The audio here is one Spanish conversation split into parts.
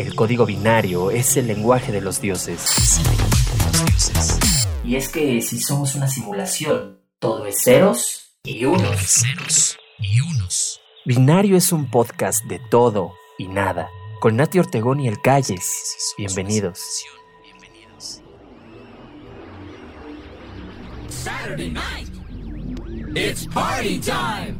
El código binario es el lenguaje de los dioses. Y es que si somos una simulación, todo es ceros y unos. ceros y unos. Binario es un podcast de todo y nada, con Nati Ortegón y El Calles. Bienvenidos. Bienvenidos. Saturday night. It's party time.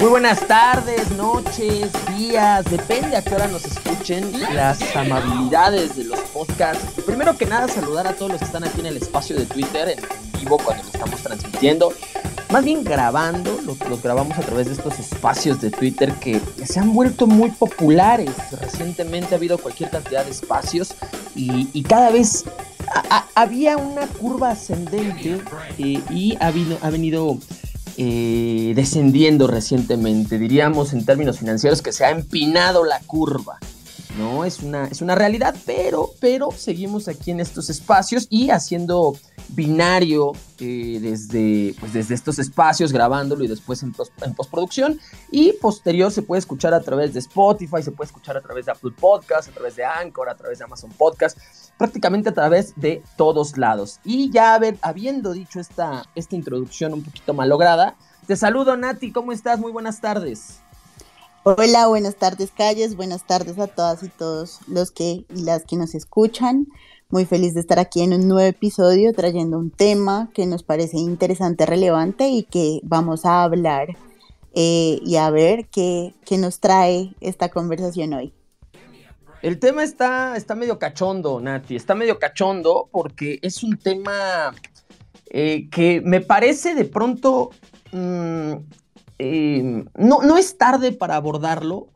Muy buenas tardes, noches, días, depende a qué hora nos escuchen las amabilidades de los podcasts. Primero que nada, saludar a todos los que están aquí en el espacio de Twitter, en vivo cuando estamos transmitiendo. Más bien grabando, los, grabamos a través de estos espacios de Twitter que se han vuelto muy populares. Recientemente ha habido cualquier cantidad de espacios y, cada vez había una curva ascendente eh, y ha, vino- ha venido eh, descendiendo recientemente, diríamos en términos financieros que se ha empinado la curva. No, es una, es una realidad, pero, pero seguimos aquí en estos espacios y haciendo binario eh, desde, pues desde estos espacios, grabándolo y después en, pos- en postproducción. Y posterior se puede escuchar a través de Spotify, se puede escuchar a través de Apple Podcast, a través de Anchor, a través de Amazon Podcast, prácticamente a través de todos lados. Y ya haber, habiendo dicho esta, esta introducción un poquito malograda, te saludo Nati, ¿cómo estás? Muy buenas tardes. Hola, buenas tardes, calles. Buenas tardes a todas y todos los que y las que nos escuchan. Muy feliz de estar aquí en un nuevo episodio trayendo un tema que nos parece interesante, relevante y que vamos a hablar eh, y a ver qué, qué nos trae esta conversación hoy. El tema está, está medio cachondo, Nati. Está medio cachondo porque es un tema eh, que me parece de pronto. mm, eh, no, no es tarde para abordarlo,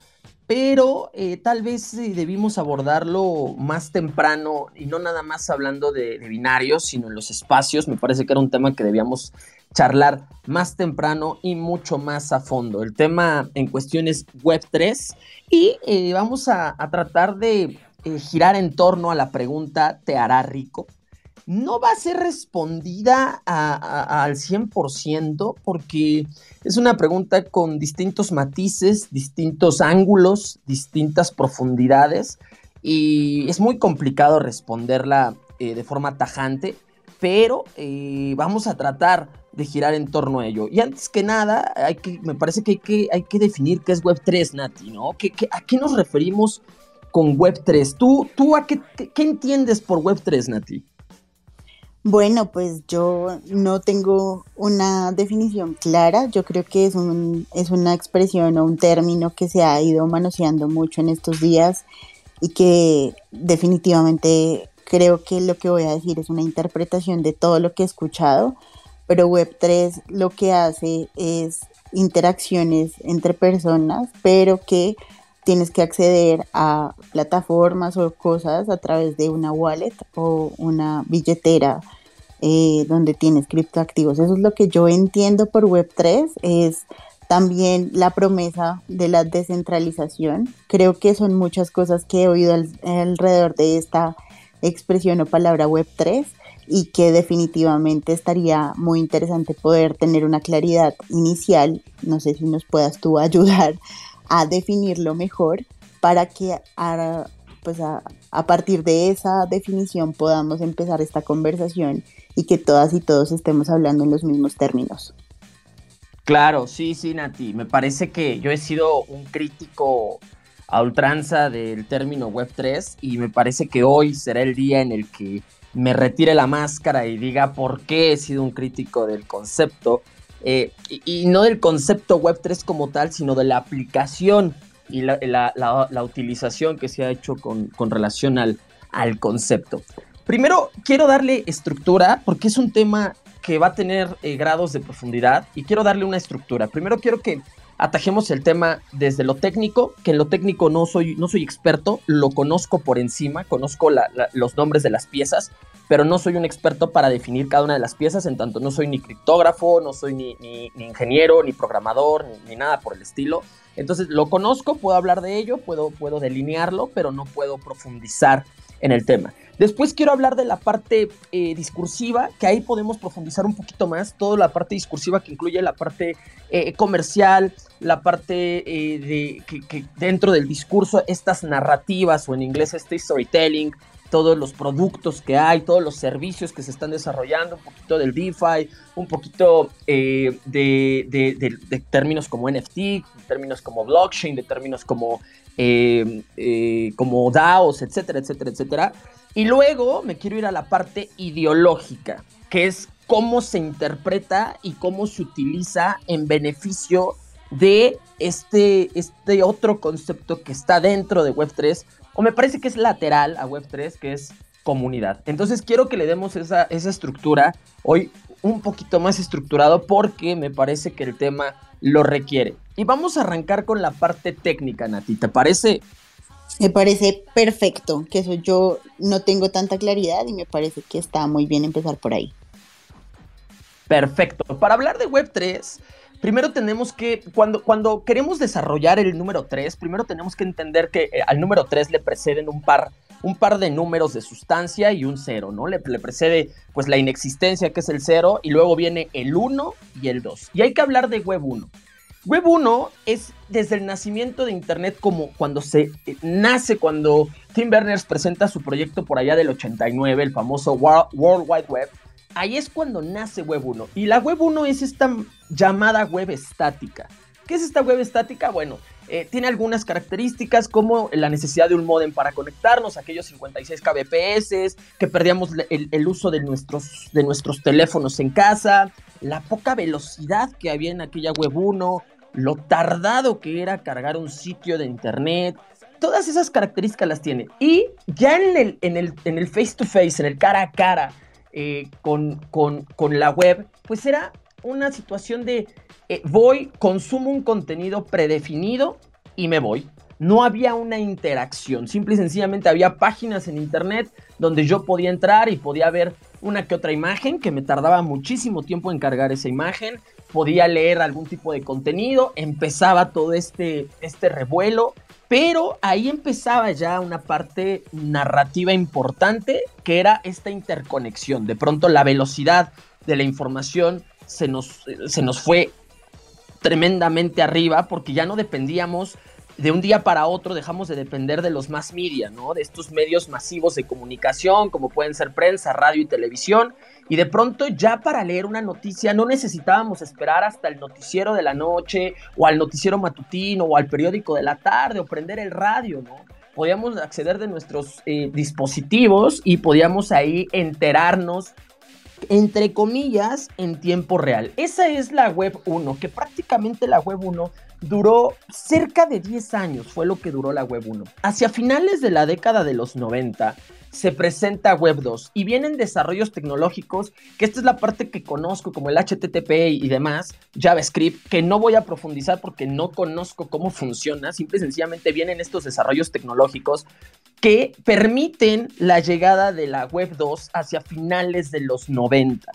pero eh, tal vez eh, debimos abordarlo más temprano y no nada más hablando de, binarios, sino en los espacios. Me parece que era un tema que debíamos charlar más temprano y mucho más a fondo. El tema en cuestión es Web3 y vamos a, tratar de girar en torno a la pregunta ¿te hará rico? No va a ser respondida al 100% porque es una pregunta con distintos matices, distintos ángulos, distintas profundidades y es muy complicado responderla eh, de forma tajante, pero eh, vamos a tratar de girar en torno a ello. Y antes que nada, me parece que hay que, que definir qué es Web3, Nati, ¿no? ¿Qué, qué- a qué nos referimos con Web3? ¿Tú, tú a qué, qué- qué entiendes por Web3, Nati? Bueno, pues yo no tengo una definición clara. Yo creo que es, un, es una expresión o un término que se ha ido manoseando mucho en estos días y que definitivamente creo que lo que voy a decir es una interpretación de todo lo que he escuchado, pero Web3 lo que hace es interacciones entre personas, pero que tienes que acceder a plataformas o cosas a través de una wallet o una billetera eh, donde tienes criptoactivos. Eso es lo que yo entiendo por Web3, es también la promesa de la descentralización. Creo que son muchas cosas que he oído al- alrededor de esta expresión o palabra Web3 y que definitivamente estaría muy interesante poder tener una claridad inicial. No sé si nos puedas tú ayudar a definirlo mejor para que a, pues a, a partir de esa definición podamos empezar esta conversación y que todas y todos estemos hablando en los mismos términos. Claro, sí, sí, Nati. Me parece que yo he sido un crítico a ultranza del término Web3 y me parece que hoy será el día en el que me retire la máscara y diga por qué he sido un crítico del concepto. Eh, y, no del concepto Web3 como tal, sino de la aplicación y la- la utilización que se ha hecho con, con relación al, al concepto. Primero, quiero darle estructura porque es un tema que va a tener eh, grados de profundidad y quiero darle una estructura. Primero quiero que atajemos el tema desde lo técnico, que en lo técnico no soy, no soy experto, lo conozco por encima, conozco los nombres de las piezas, pero no soy un experto para definir cada una de las piezas, en tanto no soy ni criptógrafo, no soy ni ingeniero, ni programador, ni, ni nada por el estilo. Entonces lo conozco, puedo hablar de ello, puedo, puedo delinearlo, pero no puedo profundizar en el tema. Después quiero hablar de la parte eh, discursiva, que ahí podemos profundizar un poquito más, toda la parte discursiva que incluye la parte eh, comercial, la parte eh, de que, dentro del discurso, estas narrativas o en inglés este storytelling, todos los productos que hay, todos los servicios que se están desarrollando, un poquito del DeFi, un poquito de, de, términos como NFT, términos como blockchain, de términos como, como DAOs, etcétera, etcétera, etcétera. Y luego me quiero ir a la parte ideológica, que es cómo se interpreta y cómo se utiliza en beneficio de este, este otro concepto que está dentro de Web3, o me parece que es lateral a Web3, que es comunidad. Entonces quiero que le demos esa, esa estructura hoy un poquito más estructurado porque me parece que el tema lo requiere. Y vamos a arrancar con la parte técnica, Nati, ¿te parece? Me parece perfecto, que eso yo no tengo tanta claridad y me parece que está muy bien empezar por ahí. Perfecto. Para hablar de Web3, primero tenemos que, cuando, cuando queremos desarrollar el número 3, primero tenemos que entender que eh, al número 3 le preceden un par, un par de números de sustancia y un cero, ¿no? Le, precede pues la inexistencia, que es el 0, y luego viene el 1 y el 2. Y hay que hablar de Web 1. Web 1 es desde el nacimiento de Internet como cuando se eh, nace, cuando Tim Berners presenta su proyecto por allá del 89, el famoso World, Wide Web. Ahí es cuando nace Web 1. Y la Web 1 es esta llamada web estática. ¿Qué es esta web estática? Bueno, eh, tiene algunas características como la necesidad de un modem para conectarnos, aquellos 56 kbps, que perdíamos el, uso de nuestros, de nuestros teléfonos en casa, la poca velocidad que había en aquella web 1, lo tardado que era cargar un sitio de internet. Todas esas características las tiene. Y ya en el, en el, en el face to face, en el cara a cara eh, con, con, la web, pues era una situación de eh, voy, consumo un contenido predefinido y me voy. No había una interacción, simple y sencillamente había páginas en internet donde yo podía entrar y podía ver una que otra imagen que me tardaba muchísimo tiempo en cargar esa imagen podía leer algún tipo de contenido, empezaba todo este, este revuelo, pero ahí empezaba ya una parte narrativa importante que era esta interconexión. De pronto la velocidad de la información se nos, se nos fue tremendamente arriba porque ya no dependíamos de un día para otro dejamos de depender de los más media, ¿no? De estos medios masivos de comunicación, como pueden ser prensa, radio y televisión. Y de pronto ya para leer una noticia no necesitábamos esperar hasta el noticiero de la noche, o al noticiero matutino, o al periódico de la tarde, o prender el radio, ¿no? Podíamos acceder de nuestros eh, dispositivos y podíamos ahí enterarnos entre comillas, en tiempo real. Esa es la Web 1, que prácticamente la Web 1 duró cerca de 10 años, fue lo que duró la Web 1. Hacia finales de la década de los 90 se presenta Web 2 y vienen desarrollos tecnológicos, que esta es la parte que conozco como el HTTP y demás, JavaScript, que no voy a profundizar porque no conozco cómo funciona, simple y sencillamente vienen estos desarrollos tecnológicos que permiten la llegada de la Web 2 hacia finales de los 90.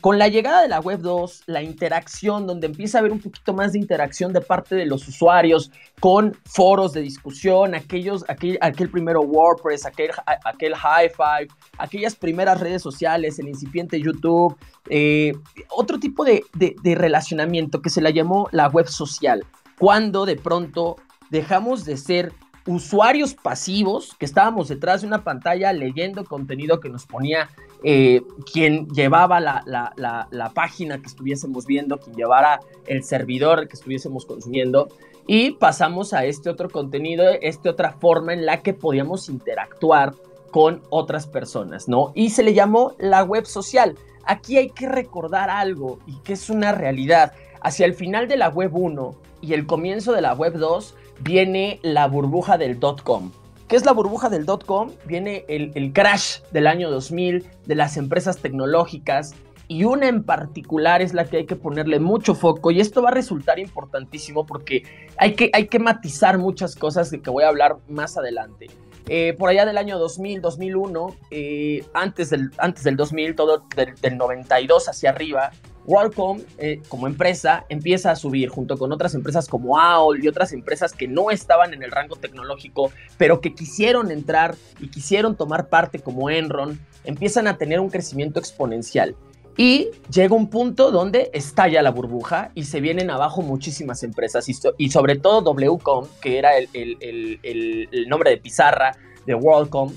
Con la llegada de la Web 2, la interacción, donde empieza a haber un poquito más de interacción de parte de los usuarios con foros de discusión, aquellos, aquel, aquel primero WordPress, aquel, aquel Hi-Fi, aquellas primeras redes sociales, el incipiente YouTube, eh, otro tipo de, de relacionamiento que se la llamó la web social, cuando de pronto dejamos de ser usuarios pasivos que estábamos detrás de una pantalla leyendo contenido que nos ponía eh, quien llevaba la, la, página que estuviésemos viendo, quien llevara el servidor que estuviésemos consumiendo. Y pasamos a este otro contenido, esta otra forma en la que podíamos interactuar con otras personas, ¿no? Y se le llamó la web social. Aquí hay que recordar algo y que es una realidad. Hacia el final de la web 1 y el comienzo de la web 2, viene la burbuja del dot-com. ¿Qué es la burbuja del dot-com? Viene el, crash del año 2000 de las empresas tecnológicas y una en particular es la que hay que ponerle mucho foco y esto va a resultar importantísimo porque hay que, hay que matizar muchas cosas de que voy a hablar más adelante. Eh, por allá del año 2000, 2001, eh, antes, del, antes del 2000, todo del, del 92 hacia arriba, WorldCom eh, como empresa empieza a subir junto con otras empresas como AOL y otras empresas que no estaban en el rango tecnológico, pero que quisieron entrar y quisieron tomar parte como Enron, empiezan a tener un crecimiento exponencial. Y llega un punto donde estalla la burbuja y se vienen abajo muchísimas empresas y, sobre todo WCOM, que era el, el nombre de pizarra de WorldCom,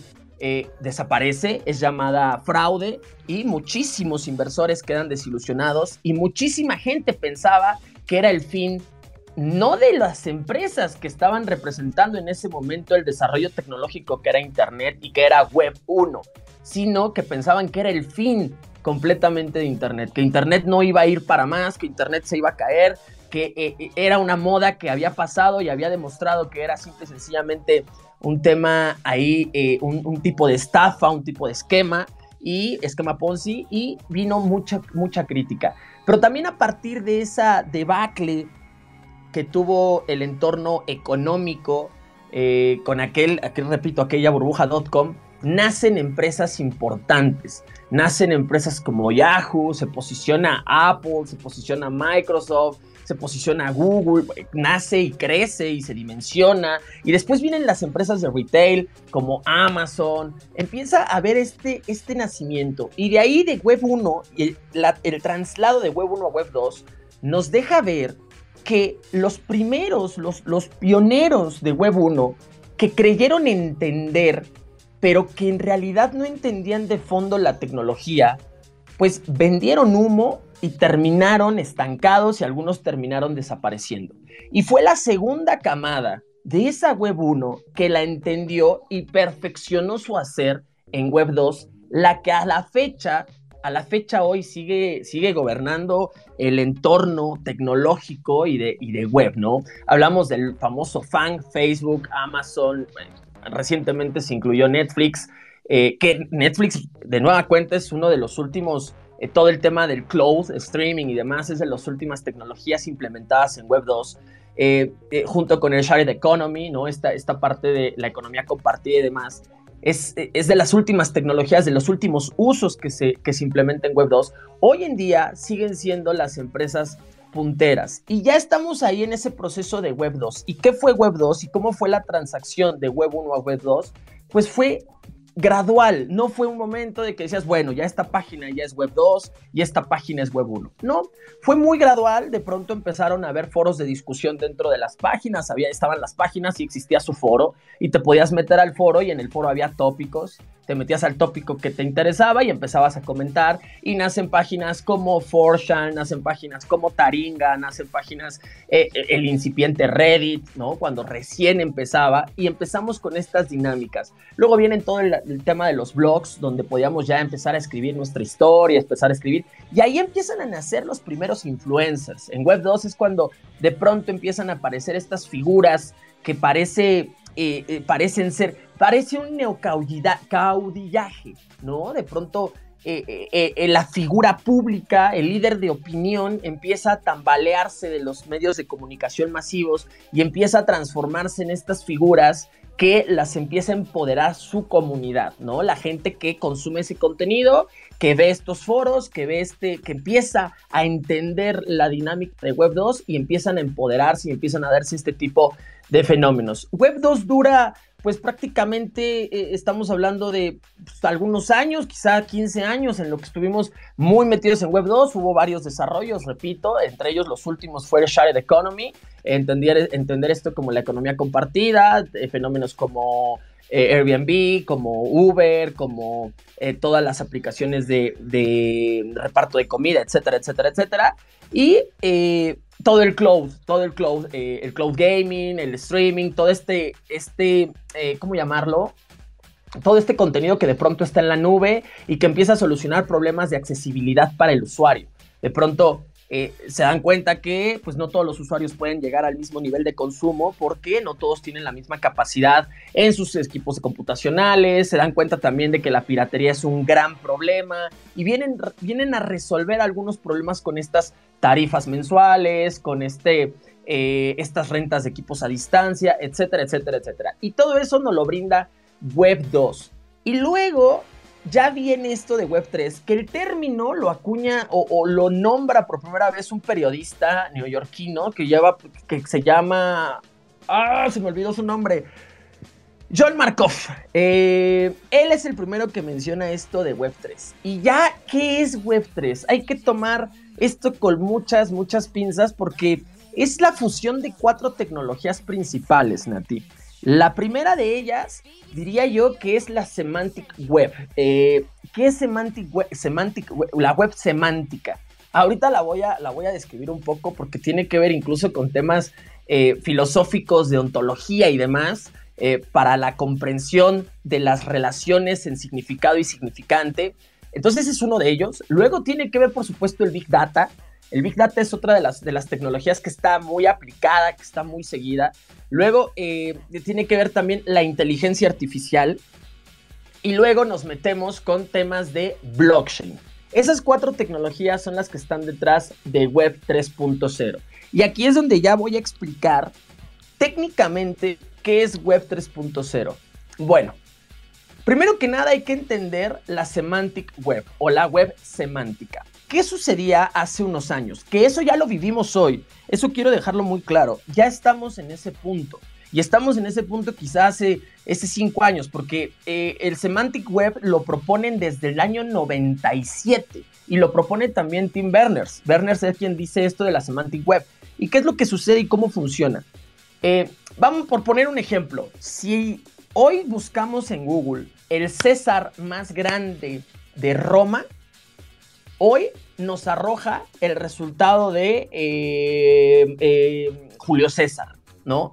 eh, desaparece, es llamada fraude y muchísimos inversores quedan desilusionados y muchísima gente pensaba que era el fin no de las empresas que estaban representando en ese momento el desarrollo tecnológico que era Internet y que era Web 1, sino que pensaban que era el fin completamente de Internet, que Internet no iba a ir para más, que Internet se iba a caer, que eh, eh, era una moda que había pasado y había demostrado que era simple y sencillamente un tema ahí, eh, un, tipo de estafa, un tipo de esquema y esquema Ponzi y vino mucha, mucha crítica. Pero también a partir de esa debacle que tuvo el entorno económico eh, con aquel, aquel, repito, aquella burbuja.com, nacen empresas importantes. Nacen empresas como Yahoo, se posiciona Apple, se posiciona Microsoft, se posiciona Google, nace y crece y se dimensiona. Y después vienen las empresas de retail como Amazon. Empieza a ver este, este nacimiento. Y de ahí de Web 1, el, el traslado de Web 1 a Web 2 nos deja ver que los primeros, los, los pioneros de Web 1, que creyeron entender, pero que en realidad no entendían de fondo la tecnología, pues vendieron humo y terminaron estancados y algunos terminaron desapareciendo. Y fue la segunda camada de esa Web 1 que la entendió y perfeccionó su hacer en Web 2, la que a la fecha, a la fecha hoy sigue, sigue gobernando el entorno tecnológico y de, y de web, ¿no? Hablamos del famoso FANG, Facebook, Amazon, recientemente se incluyó Netflix, eh, que Netflix de nueva cuenta es uno de los últimos eh, todo el tema del cloud, streaming y demás es de las últimas tecnologías implementadas en Web 2, eh, eh, junto con el Shared Economy, ¿no? esta, esta parte de la economía compartida y demás. Es, es, de las últimas tecnologías, de los últimos usos que se, que se implementan en Web 2. Hoy en día siguen siendo las empresas punteras. Y ya estamos ahí en ese proceso de Web 2. ¿Y qué fue Web 2 y cómo fue la transacción de Web 1 a Web 2? Pues fue gradual, no fue un momento de que decías, bueno, ya esta página ya es web 2 y esta página es web 1. No, fue muy gradual, de pronto empezaron a haber foros de discusión dentro de las páginas, había, estaban las páginas y existía su foro y te podías meter al foro y en el foro había tópicos te metías al tópico que te interesaba y empezabas a comentar y nacen páginas como Forshan, nacen páginas como Taringa, nacen páginas, eh, eh, el incipiente Reddit, ¿no? Cuando recién empezaba y empezamos con estas dinámicas. Luego viene todo el, tema de los blogs, donde podíamos ya empezar a escribir nuestra historia, empezar a escribir, y ahí empiezan a nacer los primeros influencers. En Web 2 es cuando de pronto empiezan a aparecer estas figuras que parece, eh, parecen ser parece un neocaudillaje, ¿no? De pronto eh, eh, eh, la figura pública, el líder de opinión, empieza a tambalearse de los medios de comunicación masivos y empieza a transformarse en estas figuras que las empieza a empoderar su comunidad, ¿no? La gente que consume ese contenido, que ve estos foros, que ve este, que empieza a entender la dinámica de Web 2 y empiezan a empoderarse y empiezan a darse este tipo de fenómenos. Web 2 dura pues prácticamente eh, estamos hablando de pues, algunos años, quizá 15 años en lo que estuvimos muy metidos en Web 2. Hubo varios desarrollos, repito, entre ellos los últimos fue Shared Economy, entender, entender esto como la economía compartida, fenómenos como eh, Airbnb, como Uber, como eh, todas las aplicaciones de, de, reparto de comida, etcétera, etcétera, etcétera. Y todo el cloud, todo el cloud, eh, el cloud gaming, el streaming, todo este, este, eh, ¿cómo llamarlo? Todo este contenido que de pronto está en la nube y que empieza a solucionar problemas de accesibilidad para el usuario. De pronto eh, se dan cuenta que pues no todos los usuarios pueden llegar al mismo nivel de consumo porque no todos tienen la misma capacidad en sus equipos computacionales, se dan cuenta también de que la piratería es un gran problema y vienen, vienen a resolver algunos problemas con estas tarifas mensuales, con este, eh, estas rentas de equipos a distancia, etcétera, etcétera, etcétera. Y todo eso nos lo brinda Web 2. Y luego ya viene esto de Web3, que el término lo acuña o, lo nombra por primera vez un periodista neoyorquino que lleva, que se llama, ah, se me olvidó su nombre, John Markov. Eh, él es el primero que menciona esto de Web3. Y ya, ¿qué es Web3? Hay que tomar esto con muchas, muchas pinzas porque es la fusión de cuatro tecnologías principales, Nati. La primera de ellas, diría yo, que es la Semantic Web. Eh, ¿Qué es Semantic? Semantic La web semántica. Ahorita la voy, a, la voy a describir un poco porque tiene que ver incluso con temas eh, filosóficos de ontología y demás. Eh, para la comprensión de las relaciones en significado y significante. Entonces es uno de ellos. Luego tiene que ver, por supuesto, el Big Data. El Big Data es otra de las, de las tecnologías que está muy aplicada, que está muy seguida. Luego eh, tiene que ver también la inteligencia artificial. Y luego nos metemos con temas de blockchain. Esas cuatro tecnologías son las que están detrás de Web 3.0. Y aquí es donde ya voy a explicar técnicamente qué es Web 3.0. Bueno, primero que nada hay que entender la semantic web o la web semántica. ¿Qué sucedía hace unos años? Que eso ya lo vivimos hoy. Eso quiero dejarlo muy claro. Ya estamos en ese punto. Y estamos en ese punto quizás hace, ese cinco años, porque eh, el Semantic Web lo proponen desde el año 97 y lo propone también Tim Berners. Berners es quien dice esto de la Semantic Web. ¿Y qué es lo que sucede y cómo funciona? Eh, vamos por poner un ejemplo. Si hoy buscamos en Google el César más grande de Roma, hoy nos arroja el resultado de eh, eh, Julio César, ¿no?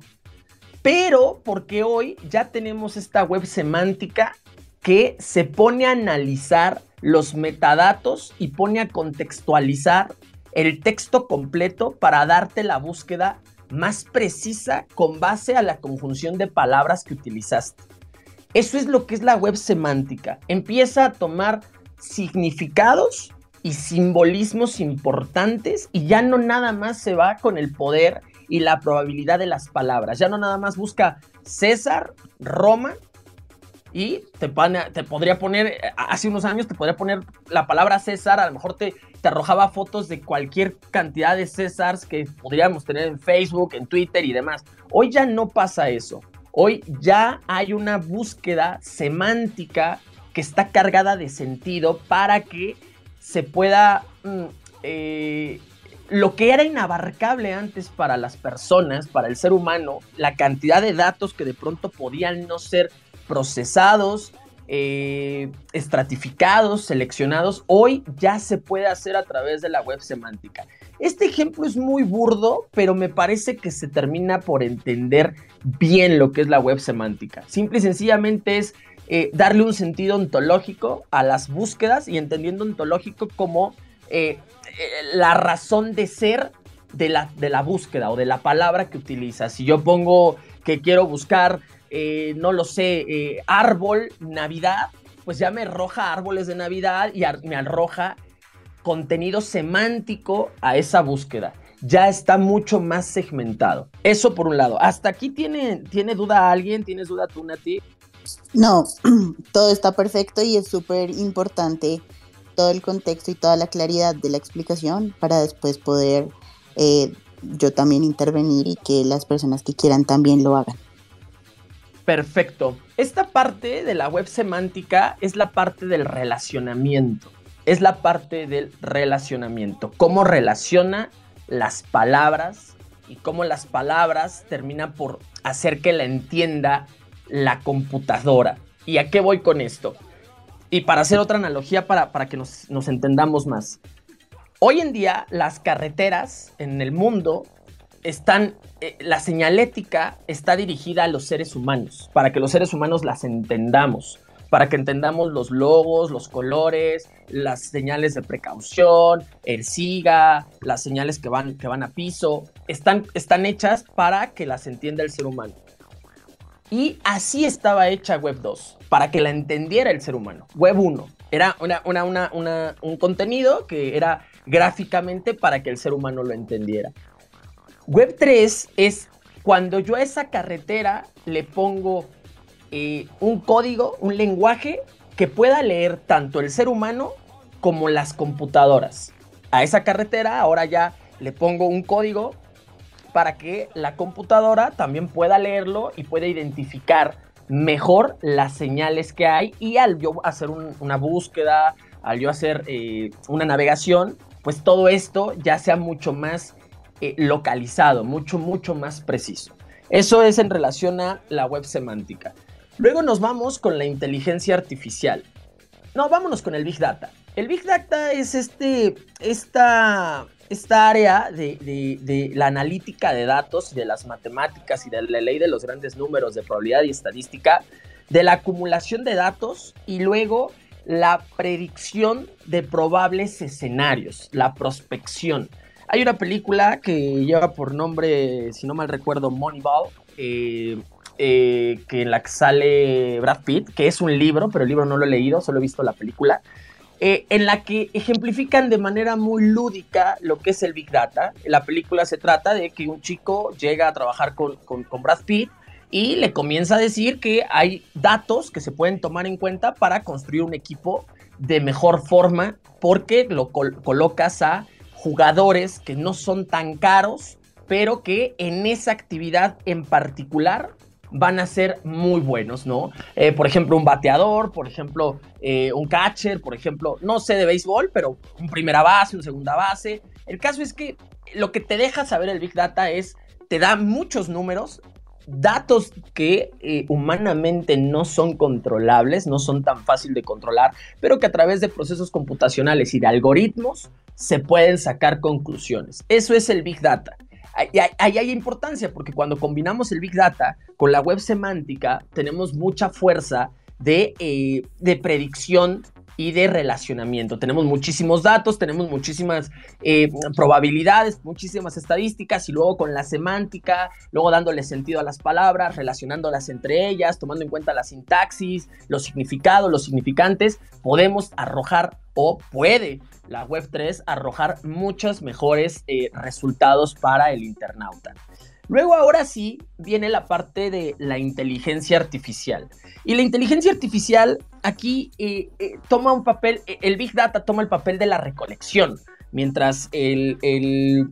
Pero porque hoy ya tenemos esta web semántica que se pone a analizar los metadatos y pone a contextualizar el texto completo para darte la búsqueda más precisa con base a la conjunción de palabras que utilizaste. Eso es lo que es la web semántica. Empieza a tomar significados y simbolismos importantes y ya no nada más se va con el poder y la probabilidad de las palabras. Ya no nada más busca César, Roma y te, te podría poner, hace unos años te podría poner la palabra César, a lo mejor te, te arrojaba fotos de cualquier cantidad de Césars que podríamos tener en Facebook, en Twitter y demás. Hoy ya no pasa eso. Hoy ya hay una búsqueda semántica que está cargada de sentido para que se pueda... Mm, eh, lo que era inabarcable antes para las personas, para el ser humano, la cantidad de datos que de pronto podían no ser procesados, eh, estratificados, seleccionados, hoy ya se puede hacer a través de la web semántica. Este ejemplo es muy burdo, pero me parece que se termina por entender bien lo que es la web semántica. Simple y sencillamente es eh, darle un sentido ontológico a las búsquedas y entendiendo ontológico como eh, eh, la razón de ser de la, de la búsqueda o de la palabra que utilizas. Si yo pongo que quiero buscar, no lo sé, árbol, Navidad, pues ya me arroja árboles de Navidad y me arroja contenido semántico a esa búsqueda. Ya está mucho más segmentado. Eso por un lado. ¿Hasta aquí tiene, tiene duda alguien? ¿Tienes duda tú, Nati? No, todo está perfecto y es súper importante todo el contexto y toda la claridad de la explicación para después poder eh, yo también intervenir y que las personas que quieran también lo hagan. Perfecto. Esta parte de la web semántica es la parte del relacionamiento. Es la parte del relacionamiento. Cómo relaciona las palabras y cómo las palabras terminan por hacer que la entienda la computadora. ¿Y a qué voy con esto? Y para hacer otra analogía para, para que nos, entendamos más. Hoy en día las carreteras en el mundo están, eh, la señalética está dirigida a los seres humanos, para que los seres humanos las entendamos, para que entendamos los logos, los colores, las señales de precaución, el SIGA, las señales que van, que van a piso, están, están hechas para que las entienda el ser humano. Y así estaba hecha Web 2, para que la entendiera el ser humano. Web 1 era un contenido que era gráficamente para que el ser humano lo entendiera. Web 3 es cuando yo a esa carretera le pongo eh, un código, un lenguaje que pueda leer tanto el ser humano como las computadoras. A esa carretera ahora ya le pongo un código para que la computadora también pueda leerlo y pueda identificar mejor las señales que hay y al yo hacer una búsqueda, al yo hacer eh, una navegación, pues todo esto ya sea mucho más eh, localizado, mucho, mucho más preciso. Eso es en relación a la web semántica. Luego nos vamos con la inteligencia artificial. No, vámonos con el Big Data. El Big Data es este, esta, esta área de, de, la analítica de datos, de las matemáticas y de la ley de los grandes números de probabilidad y estadística, de la acumulación de datos y luego la predicción de probables escenarios, la prospección. Hay una película que lleva por nombre, si no mal recuerdo, Moneyball, eh, eh, que en la que sale Brad Pitt, que es un libro, pero el libro no lo he leído, solo he visto la película, eh, en la que ejemplifican de manera muy lúdica lo que es el Big Data. La película se trata de que un chico llega a trabajar con, con Brad Pitt y le comienza a decir que hay datos que se pueden tomar en cuenta para construir un equipo de mejor forma porque lo colocas a jugadores que no son tan caros, pero que en esa actividad en particular van a ser muy buenos, ¿no? Eh, por ejemplo, un bateador, por ejemplo, eh, un catcher, por ejemplo, no sé de béisbol, pero un primera base, un segunda base. El caso es que lo que te deja saber el Big Data es, te da muchos números datos que eh, humanamente no son controlables, no son tan fácil de controlar, pero que a través de procesos computacionales y de algoritmos se pueden sacar conclusiones. Eso es el Big Data. Ahí hay importancia porque cuando combinamos el Big Data con la web semántica, tenemos mucha fuerza de, eh, de predicción y de relacionamiento. Tenemos muchísimos datos, tenemos muchísimas eh, probabilidades, muchísimas estadísticas y luego con la semántica, luego dándole sentido a las palabras, relacionándolas entre ellas, tomando en cuenta la sintaxis, los significados, los significantes, podemos arrojar o puede la Web3 arrojar muchos mejores eh, resultados para el internauta. Luego ahora sí viene la parte de la inteligencia artificial. Y la inteligencia artificial aquí eh, eh, toma un papel, eh, el Big Data toma el papel de la recolección, mientras el, el,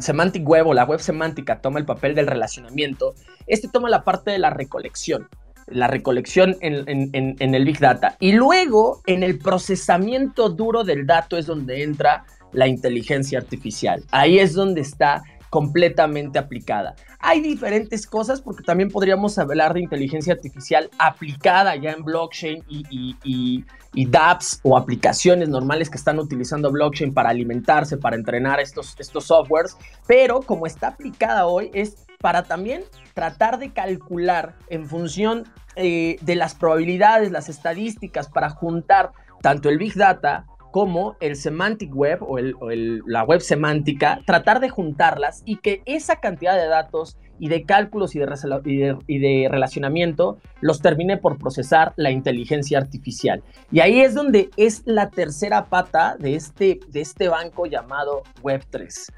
Semantic Web o la web semántica toma el papel del relacionamiento, este toma la parte de la recolección la recolección en, en, el Big Data. Y luego, en el procesamiento duro del dato es donde entra la inteligencia artificial. Ahí es donde está completamente aplicada. Hay diferentes cosas porque también podríamos hablar de inteligencia artificial aplicada ya en blockchain y, dApps o aplicaciones normales que están utilizando blockchain para alimentarse, para entrenar estos, estos softwares, pero como está aplicada hoy es para también tratar de calcular en función eh, de las probabilidades, las estadísticas, para juntar tanto el Big Data como el semantic web o, la web semántica, tratar de juntarlas y que esa cantidad de datos y de cálculos y de, relacionamiento los termine por procesar la inteligencia artificial. Y ahí es donde es la tercera pata de este, de este banco llamado Web3.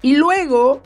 Y luego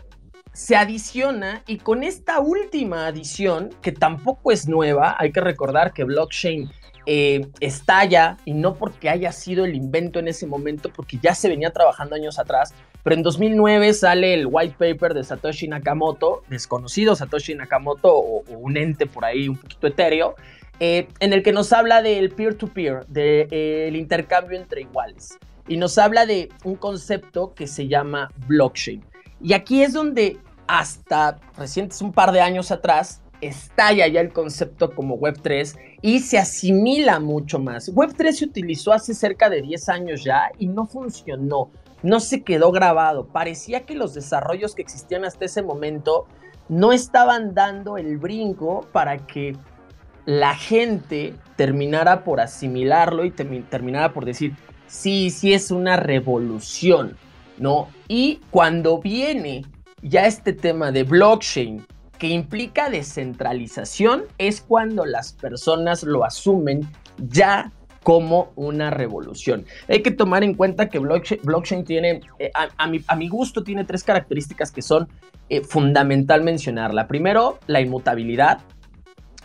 se adiciona y con esta última adición, que tampoco es nueva, hay que recordar que blockchain eh, estalla y no porque haya sido el invento en ese momento, porque ya se venía trabajando años atrás, pero en 2009 sale el white paper de Satoshi Nakamoto, desconocido Satoshi Nakamoto o, un ente por ahí un poquito etéreo, eh, en el que nos habla del peer-to-peer, del eh, intercambio entre iguales, y nos habla de un concepto que se llama blockchain. Y aquí es donde hasta recientes un par de años atrás estalla ya el concepto como Web3 y se asimila mucho más. Web3 se utilizó hace cerca de 10 años ya y no funcionó, no se quedó grabado. Parecía que los desarrollos que existían hasta ese momento no estaban dando el brinco para que la gente terminara por asimilarlo y terminara por decir, sí, sí es una revolución, ¿no? Y cuando viene ya este tema de blockchain, que implica descentralización es cuando las personas lo asumen ya como una revolución. Hay que tomar en cuenta que blockchain, tiene, eh, a, mi, gusto, tiene tres características que son eh, fundamental mencionar. La primero, la inmutabilidad.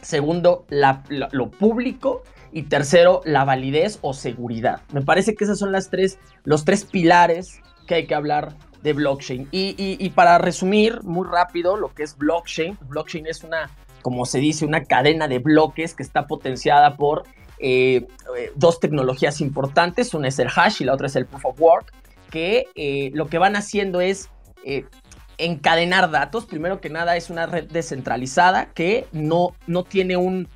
Segundo, lo público. Y tercero, la validez o seguridad. Me parece que esos son las tres, los tres pilares que hay que hablar de blockchain. Y, para resumir muy rápido lo que es blockchain, blockchain es una, como se dice, una cadena de bloques que está potenciada por eh, eh, dos tecnologías importantes. Una es el hash y la otra es el proof of work, que eh, lo que van haciendo es encadenar datos. Primero que nada es una red descentralizada que no, no tiene un,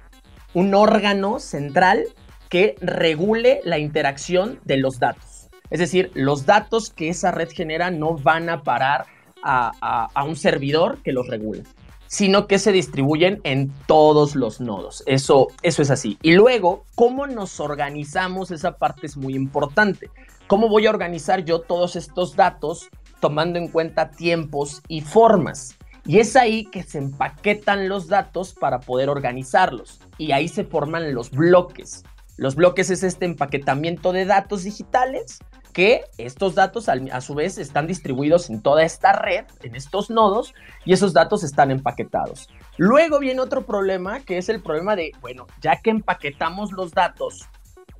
un órgano central que regule la interacción de los datos. Es decir, los datos que esa red genera no van a parar a, un servidor que los regule, sino que se distribuyen en todos los nodos. Eso, eso es así. Y luego, ¿cómo nos organizamos? Esa parte es muy importante. ¿Cómo voy a organizar yo todos estos datos tomando en cuenta tiempos y formas. Y es ahí que se empaquetan los datos para poder organizarlos. Y ahí se forman los bloques. Los bloques es este empaquetamiento de datos digitales que estos datos a su vez están distribuidos en toda esta red, en estos nodos, y esos datos están empaquetados. Luego viene otro problema, que es el problema de, bueno, ya que empaquetamos los datos,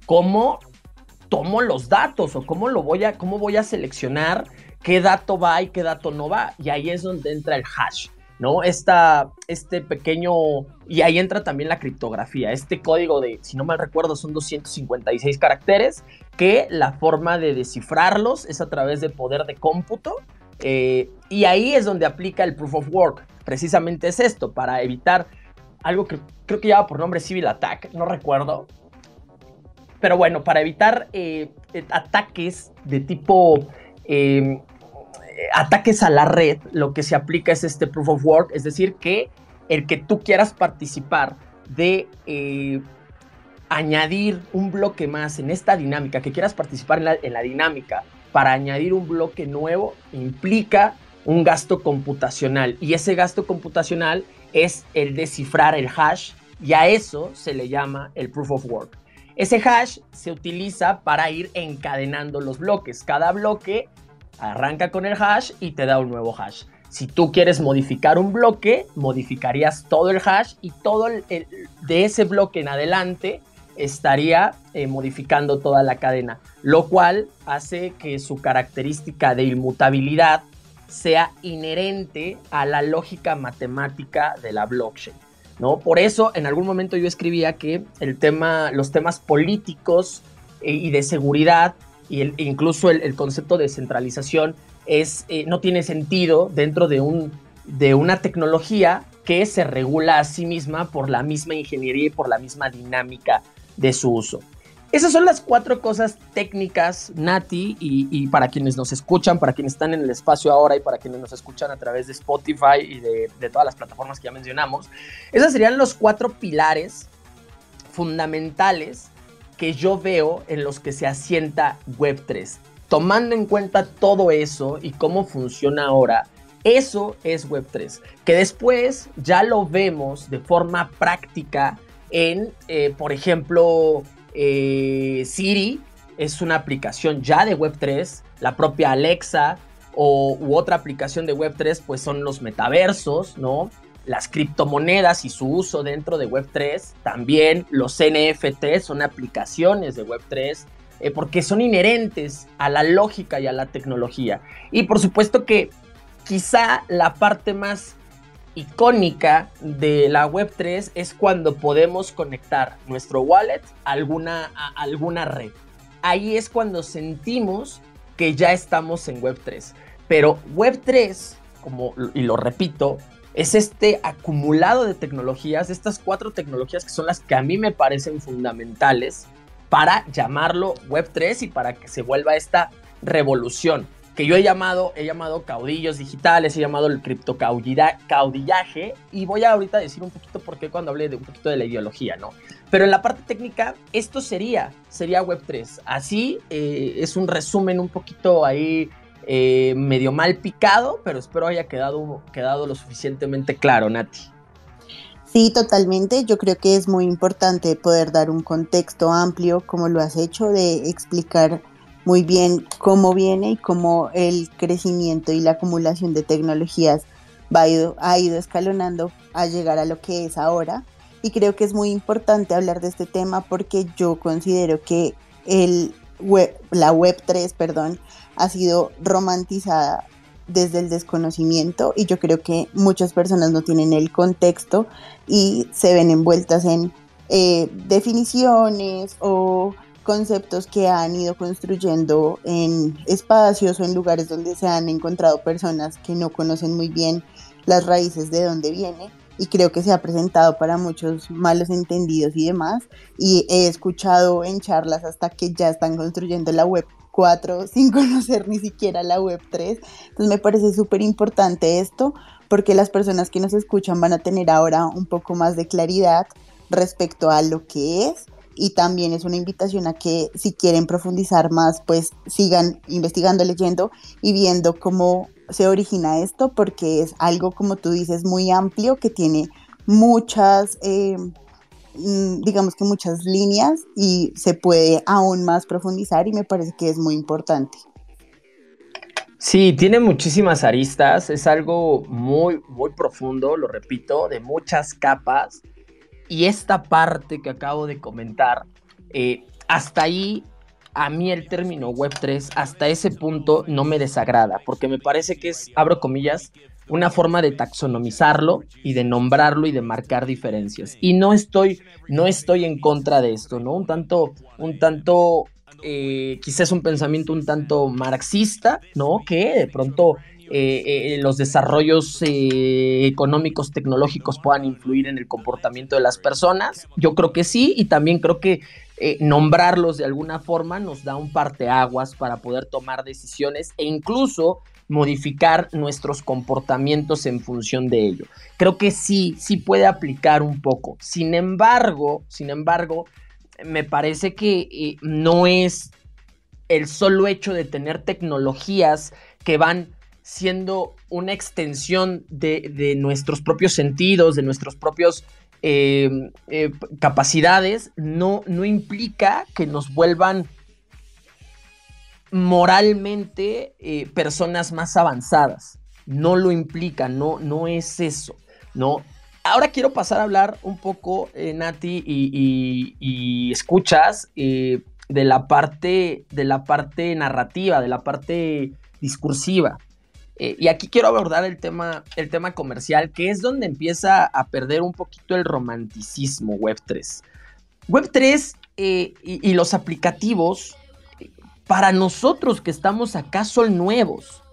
¿cómo tomo los datos o cómo lo voy a, cómo voy a seleccionar qué dato va y qué dato no va. Y ahí es donde entra el hash, ¿no? Esta, este pequeño, y ahí entra también la criptografía. Este código de, si no mal recuerdo, son 256 caracteres, que la forma de descifrarlos es a través de poder de cómputo. Eh, y ahí es donde aplica el proof of work. Precisamente es esto, para evitar algo que creo que lleva por nombre Civil Attack, no recuerdo. Pero bueno, para evitar eh, ataques de tipo Em, ataques a la red, lo que se aplica es este proof of work, es decir, que el que tú quieras participar de eh, añadir un bloque más en esta dinámica, que quieras participar en la, dinámica para añadir un bloque nuevo, implica un gasto computacional y ese gasto computacional es el descifrar el hash y a eso se le llama el proof of work. Ese hash se utiliza para ir encadenando los bloques. Cada bloque arranca con el hash y te da un nuevo hash. Si tú quieres modificar un bloque, modificarías todo el hash y todo el, de ese bloque en adelante estaría eh, modificando toda la cadena, lo cual hace que su característica de inmutabilidad sea inherente a la lógica matemática de la blockchain. ¿no? Por eso en algún momento yo escribía que el tema, los temas políticos eh, y de seguridad y incluso el, concepto de centralización es, eh, no tiene sentido dentro de, un, de una tecnología que se regula a sí misma por la misma ingeniería y por la misma dinámica de su uso. Esas son las cuatro cosas técnicas, Nati, y, para quienes nos escuchan, para quienes están en el espacio ahora y para quienes nos escuchan a través de Spotify y de, de todas las plataformas que ya mencionamos. Esas serían los cuatro pilares fundamentales que yo veo en los que se asienta Web3. Tomando en cuenta todo eso y cómo funciona ahora, eso es Web3. Que después ya lo vemos de forma práctica en, eh, por ejemplo, eh, Siri es una aplicación ya de Web3, la propia Alexa o, u otra aplicación de Web3 pues son los metaversos, ¿no? Las criptomonedas y su uso dentro de Web3, también los NFT son aplicaciones de Web3, eh, porque son inherentes a la lógica y a la tecnología. Y por supuesto que quizá la parte más icónica de la Web3 es cuando podemos conectar nuestro wallet a alguna, alguna red. Ahí es cuando sentimos que ya estamos en Web3. Pero Web3, como, y lo repito, es este acumulado de tecnologías, estas cuatro tecnologías que son las que a mí me parecen fundamentales para llamarlo Web3 y para que se vuelva esta revolución que yo he llamado, he llamado caudillos digitales, he llamado el criptocaudillaje y voy a ahorita decir un poquito por qué cuando hablé de un poquito de la ideología, ¿no? Pero en la parte técnica, esto sería, sería Web3. Así eh, es un resumen un poquito ahí eh, medio mal picado, pero espero haya quedado, quedado lo suficientemente claro, Nati. Sí, totalmente. Yo creo que es muy importante poder dar un contexto amplio, como lo has hecho, de explicar muy bien cómo viene y cómo el crecimiento y la acumulación de tecnologías va ha ido escalonando a llegar a lo que es ahora. y creo que es muy importante hablar de este tema porque yo considero que el la web 3, perdón, ha sido romantizada desde el desconocimiento y yo creo que muchas personas no tienen el contexto y se ven envueltas en eh, definiciones o conceptos que han ido construyendo en espacios o en lugares donde se han encontrado personas que no conocen muy bien las raíces de dónde viene y creo que se ha presentado para muchos malos entendidos y demás y he escuchado en charlas hasta que ya están construyendo la web 4 sin conocer ni siquiera la web 3 entonces me parece súper importante esto porque las personas que nos escuchan van a tener ahora un poco más de claridad respecto a lo que es. Y también es una invitación a que si quieren profundizar más, pues sigan investigando, leyendo y viendo cómo se origina esto, porque es algo, como tú dices, muy amplio, que tiene muchas, eh, digamos que muchas líneas y se puede aún más profundizar y me parece que es muy importante. Sí, tiene muchísimas aristas, es algo muy, muy profundo, lo repito, de muchas capas y esta parte que acabo de comentar, eh, hasta ahí a mí el término Web3, hasta ese punto no me desagrada, porque me parece que es, abro comillas, una forma de taxonomizarlo y de nombrarlo y de marcar diferencias. Y no estoy, no estoy en contra de esto, ¿no? Un tanto, un tanto, eh, quizás un pensamiento un tanto marxista, ¿no? Que de pronto eh, eh, los desarrollos eh, económicos, tecnológicos puedan influir en el comportamiento de las personas. Yo creo que sí, y también creo que nombrarlos de alguna forma nos da un parteaguas para poder tomar decisiones e incluso modificar nuestros comportamientos en función de ello. Creo que sí, sí puede aplicar un poco. Sin embargo, sin embargo, me parece que no es el solo hecho de tener tecnologías que van siendo una extensión de, nuestros propios sentidos, de nuestros propios eh, eh, capacidades, no, no implica que nos vuelvan moralmente eh, personas más avanzadas. No lo implica, no, no es eso, ¿no? Ahora quiero pasar a hablar un poco, Nati, y, escuchas de la parte, de la parte narrativa, de la parte discursiva. Eh, y aquí quiero abordar el tema, el tema comercial, que es donde empieza a perder un poquito el romanticismo Web3. Web3 eh, y, los aplicativos, para nosotros que estamos acá, son nuevos.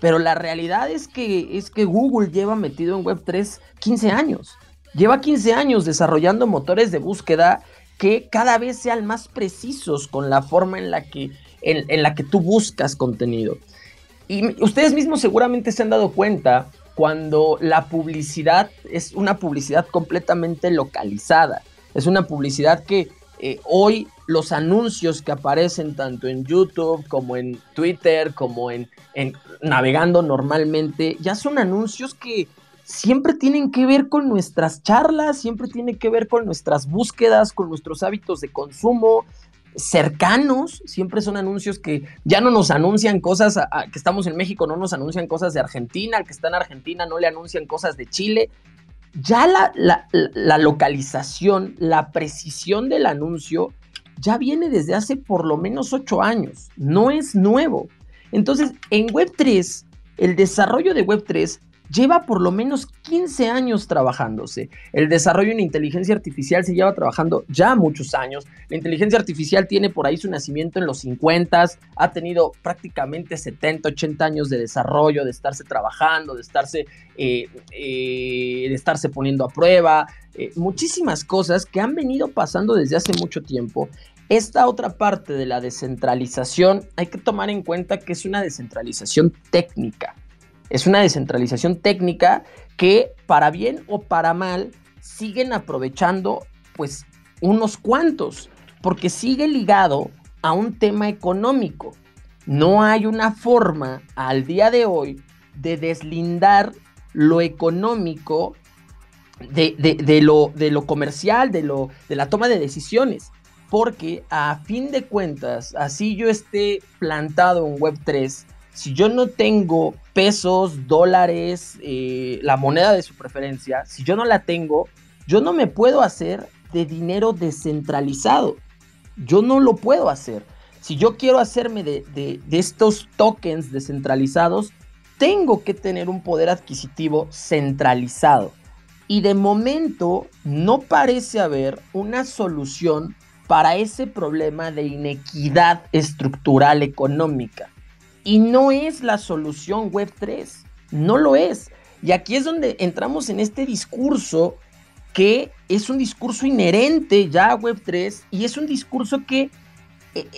Pero la realidad es que, es que Google lleva metido en Web3 15 años. Lleva 15 años desarrollando motores de búsqueda que cada vez sean más precisos con la forma en la que, en la que tú buscas contenido. Y ustedes mismos seguramente se han dado cuenta cuando la publicidad es una publicidad completamente localizada. Es una publicidad que eh, hoy los anuncios que aparecen tanto en YouTube como en Twitter, como en, navegando normalmente, ya son anuncios que siempre tienen que ver con nuestras charlas, siempre tienen que ver con nuestras búsquedas, con nuestros hábitos de consumo, cercanos, siempre son anuncios que ya no nos anuncian cosas, que estamos en México no nos anuncian cosas de Argentina, al que está en Argentina no le anuncian cosas de Chile. Ya la, localización, la precisión del anuncio ya viene desde hace por lo menos ocho años, no es nuevo. Entonces, en Web3, el desarrollo de Web3 lleva por lo menos 15 años trabajándose. El desarrollo en inteligencia artificial se lleva trabajando ya muchos años. La inteligencia artificial tiene por ahí su nacimiento en los 50, ha tenido prácticamente 70, 80 años de desarrollo, de estarse trabajando, de estarse, eh, eh, de estarse poniendo a prueba, eh, muchísimas cosas que han venido pasando desde hace mucho tiempo. Esta otra parte de la descentralización hay que tomar en cuenta que es una descentralización técnica. Es una descentralización técnica que para bien o para mal siguen aprovechando pues unos cuantos, porque sigue ligado a un tema económico. No hay una forma al día de hoy de deslindar lo económico de, lo, de lo, comercial, de, la toma de decisiones. Porque a fin de cuentas, así yo esté plantado en Web3, si yo no tengo pesos, dólares, eh, la moneda de su preferencia, si yo no la tengo, Yo no me puedo hacer de dinero descentralizado. Yo no lo puedo hacer. Si yo quiero hacerme de, de, estos tokens descentralizados, tengo que tener un poder adquisitivo centralizado. Y de momento no parece haber una solución para ese problema de inequidad estructural económica. Y no es la solución Web3, no lo es. Y aquí es donde entramos en este discurso que es un discurso inherente ya a Web3 y es un discurso que eh, eh,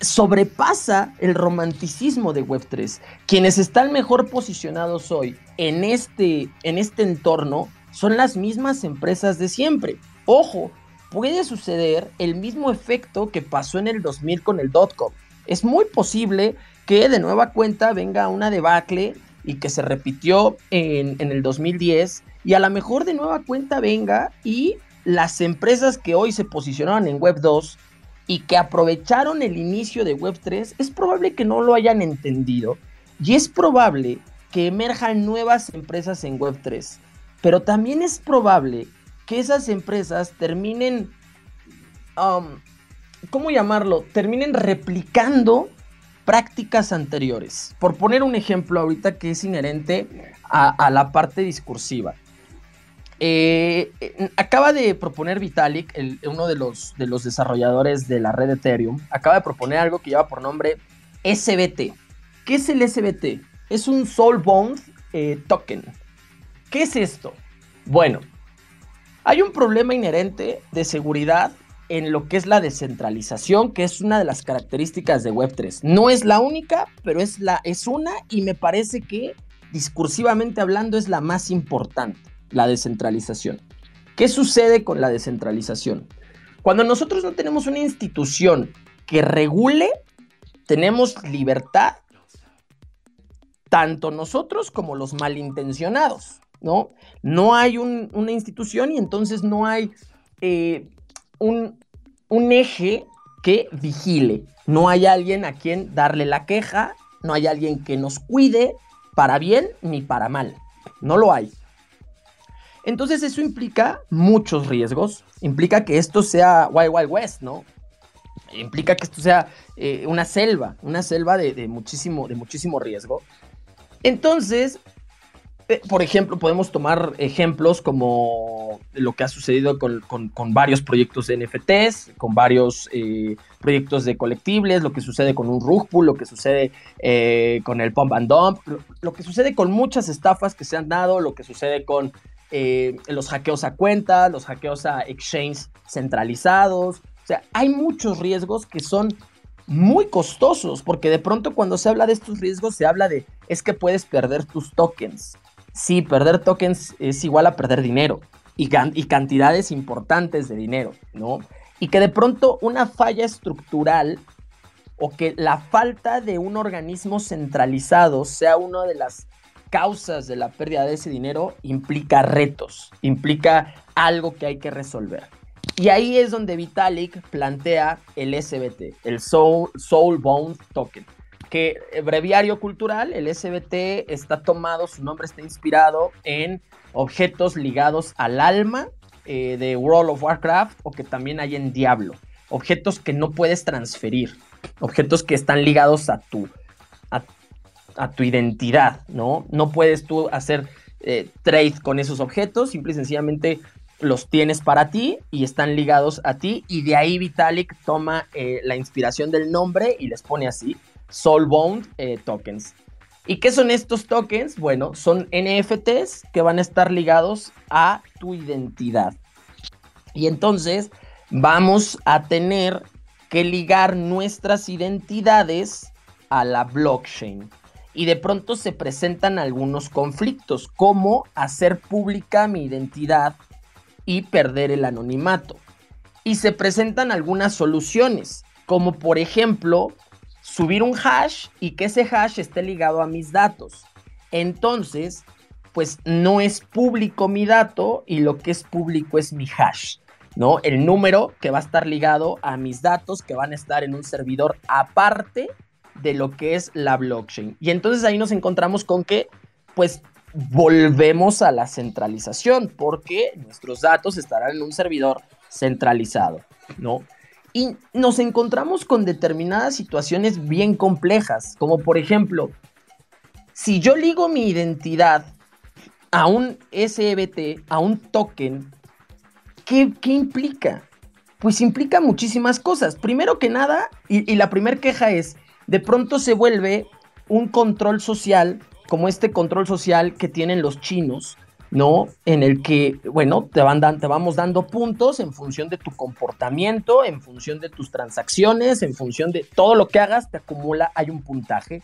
sobrepasa el romanticismo de Web3. Quienes están mejor posicionados hoy en este, en este entorno son las mismas empresas de siempre. Ojo, puede suceder el mismo efecto que pasó en el 2000 con el dotcom. Es muy posible que de nueva cuenta venga una debacle y que se repitió en, en el 2010 y a lo mejor de nueva cuenta venga y las empresas que hoy se posicionaron en Web 2 y que aprovecharon el inicio de Web 3, es probable que no lo hayan entendido y es probable que emerjan nuevas empresas en Web 3. Pero también es probable que esas empresas terminen, um, ¿cómo llamarlo? Terminen replicando prácticas anteriores. Por poner un ejemplo ahorita que es inherente a, la parte discursiva. Eh, acaba de proponer Vitalik, uno de los, de los desarrolladores de la red Ethereum, acaba de proponer algo que lleva por nombre SBT. ¿Qué es el SBT? Es un Soulbound eh, Token. ¿Qué es esto? Bueno, hay un problema inherente de seguridad en lo que es la descentralización, que es una de las características de Web3. No es la única, pero es, la, es una y me parece que discursivamente hablando es la más importante, la descentralización. ¿Qué sucede con la descentralización? Cuando nosotros no tenemos una institución que regule, tenemos libertad, tanto nosotros como los malintencionados. ¿no? No hay una institución y entonces no hay eh, un, eje que vigile. No hay alguien a quien darle la queja, no hay alguien que nos cuide para bien ni para mal. No lo hay. Entonces eso implica muchos riesgos, implica que esto sea Wild Wild West, ¿no? Implica que esto sea eh, una selva, una selva de, muchísimo, de muchísimo riesgo. Entonces, por ejemplo, podemos tomar ejemplos como lo que ha sucedido con, varios proyectos de NFTs, con varios eh, proyectos de colectibles, lo que sucede con un rug lo que sucede eh, con el pump and dump, lo, que sucede con muchas estafas que se han dado, lo que sucede con los hackeos a cuenta, los hackeos a exchange centralizados. O sea, hay muchos riesgos que son muy costosos, porque de pronto cuando se habla de estos riesgos se habla de es que puedes perder tus tokens sí, perder tokens es igual a perder dinero y, cantidades importantes de dinero, ¿no? Y que de pronto una falla estructural o que la falta de un organismo centralizado sea una de las causas de la pérdida de ese dinero implica retos, implica algo que hay que resolver. Y ahí es donde Vitalik plantea el SBT, el Soul, Soul Bound Token que eh, breviario cultural, el SBT está tomado, su nombre está inspirado en objetos ligados al alma eh, de World of Warcraft o que también hay en Diablo. Objetos que no puedes transferir, objetos que están ligados a tu, a, tu identidad, ¿no? No puedes tú hacer eh, trade con esos objetos, simple y sencillamente los tienes para ti y están ligados a ti y de ahí Vitalik toma la inspiración del nombre y les pone así Soulbound eh, tokens. ¿Y qué son estos tokens? Bueno, son NFTs que van a estar ligados a tu identidad. Y entonces vamos a tener que ligar nuestras identidades a la blockchain. Y de pronto se presentan algunos conflictos, como hacer pública mi identidad y perder el anonimato. Y se presentan algunas soluciones, como por ejemplo subir un hash y que ese hash esté ligado a mis datos. Entonces, pues no es público mi dato y lo que es público es mi hash, ¿no? El número que va a estar ligado a mis datos que van a estar en un servidor aparte de lo que es la blockchain. Y entonces ahí nos encontramos con que, pues, volvemos a la centralización, porque nuestros datos estarán en un servidor centralizado, ¿no? Y nos encontramos con determinadas situaciones bien complejas, como por ejemplo, si yo ligo mi identidad a un SBT, a un token, ¿qué, qué implica? Pues implica muchísimas cosas. Primero que nada, y, y la primera queja es, de pronto se vuelve un control social, como este control social que tienen los chinos, ¿no? En el que, bueno, te, van te vamos dando puntos en función de tu comportamiento, en función de tus transacciones, en función de todo lo que hagas, te acumula, hay un puntaje.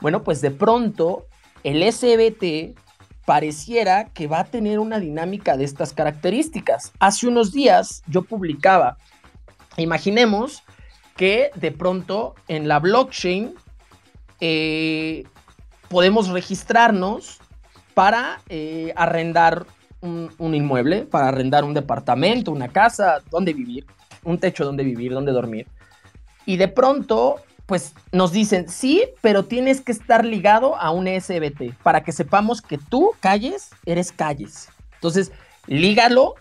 Bueno, pues de pronto el SBT pareciera que va a tener una dinámica de estas características. Hace unos días yo publicaba, imaginemos que de pronto en la blockchain eh, podemos registrarnos para eh, arrendar un, un, inmueble, para arrendar un departamento, una casa, donde vivir, un techo donde vivir, donde dormir. Y de pronto, pues nos dicen, sí, pero tienes que estar ligado a un SBT para que sepamos que tú, calles, eres calles. Entonces, lígalo,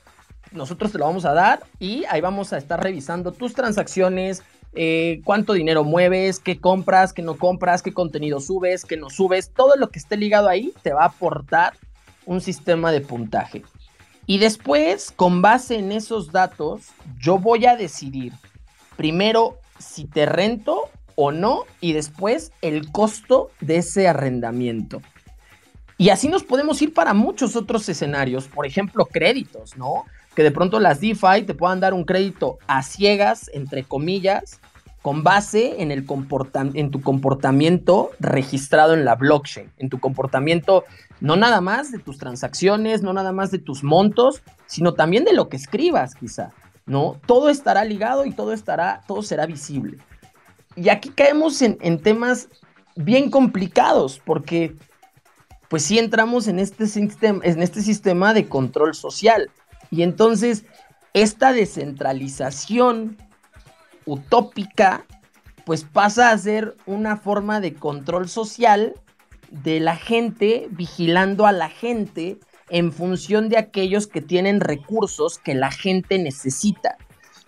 nosotros te lo vamos a dar y ahí vamos a estar revisando tus transacciones, eh, cuánto dinero mueves, qué compras, qué no compras, qué contenido subes, qué no subes, todo lo que esté ligado ahí te va a aportar un sistema de puntaje. Y después, con base en esos datos, yo voy a decidir primero si te rento o no y después el costo de ese arrendamiento. Y así nos podemos ir para muchos otros escenarios, por ejemplo, créditos, ¿no? Que de pronto las DeFi te puedan dar un crédito a ciegas, entre comillas, con base en, el en tu comportamiento registrado en la blockchain, en tu comportamiento no nada más de tus transacciones, no nada más de tus montos, sino también de lo que escribas quizá, ¿no? Todo estará ligado y todo estará, todo será visible. Y aquí caemos en, en temas bien complicados, porque pues sí entramos en este, sistema, en este sistema de control social. Y entonces, esta descentralización utópica, pues pasa a ser una forma de control social de la gente, vigilando a la gente en función de aquellos que tienen recursos que la gente necesita.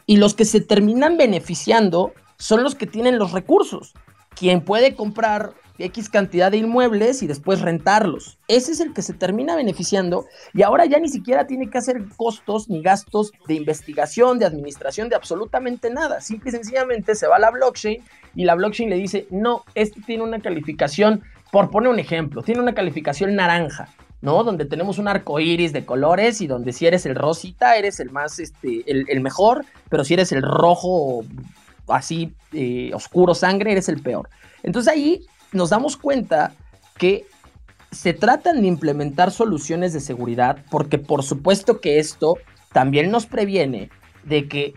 Y los que se terminan beneficiando son los que tienen los recursos. Quien puede comprar X cantidad de inmuebles y después rentarlos. Ese es el que se termina beneficiando y ahora ya ni siquiera tiene que hacer costos ni gastos de investigación, de administración, de absolutamente nada. Simple y sencillamente se va a la blockchain y la blockchain le dice, no, este tiene una calificación, por poner un ejemplo, tiene una calificación naranja. ¿no? Donde tenemos un arco iris de colores y donde si eres el rosita eres el más, este, el, mejor, pero si eres el rojo así eh, oscuro sangre eres el peor. Entonces ahí nos damos cuenta que se tratan de implementar soluciones de seguridad porque por supuesto que esto también nos previene de que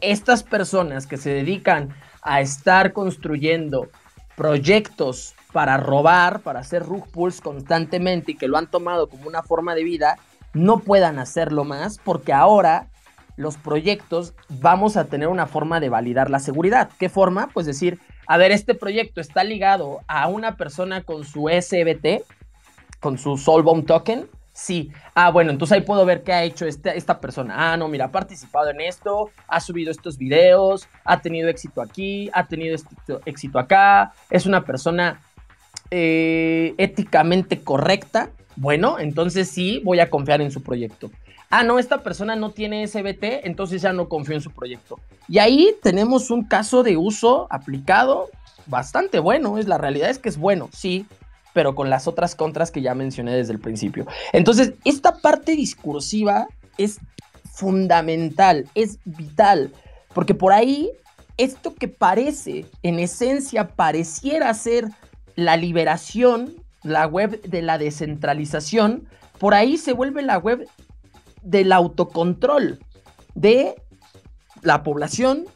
estas personas que se dedican a estar construyendo proyectos para robar, para hacer rug pulls constantemente y que lo han tomado como una forma de vida, no puedan hacerlo más porque ahora los proyectos vamos a tener una forma de validar la seguridad. ¿Qué forma? Pues decir, a ver, este proyecto está ligado a una persona con su SBT, con su Soulbomb Token. Sí. Ah, bueno, entonces ahí puedo ver qué ha hecho este, esta persona. Ah, no, mira, ha participado en esto, ha subido estos videos, ha tenido éxito aquí, ha tenido éxito acá, es una persona eh, éticamente correcta. Bueno, entonces sí voy a confiar en su proyecto ah, no, esta persona no tiene SBT, entonces ya no confío en su proyecto. Y ahí tenemos un caso de uso aplicado bastante bueno, es la realidad es que es bueno, sí, pero con las otras contras que ya mencioné desde el principio. Entonces, esta parte discursiva es fundamental, es vital, porque por ahí esto que parece, en esencia, pareciera ser la liberación, la web de la descentralización, por ahí se vuelve la web del autocontrol de la población,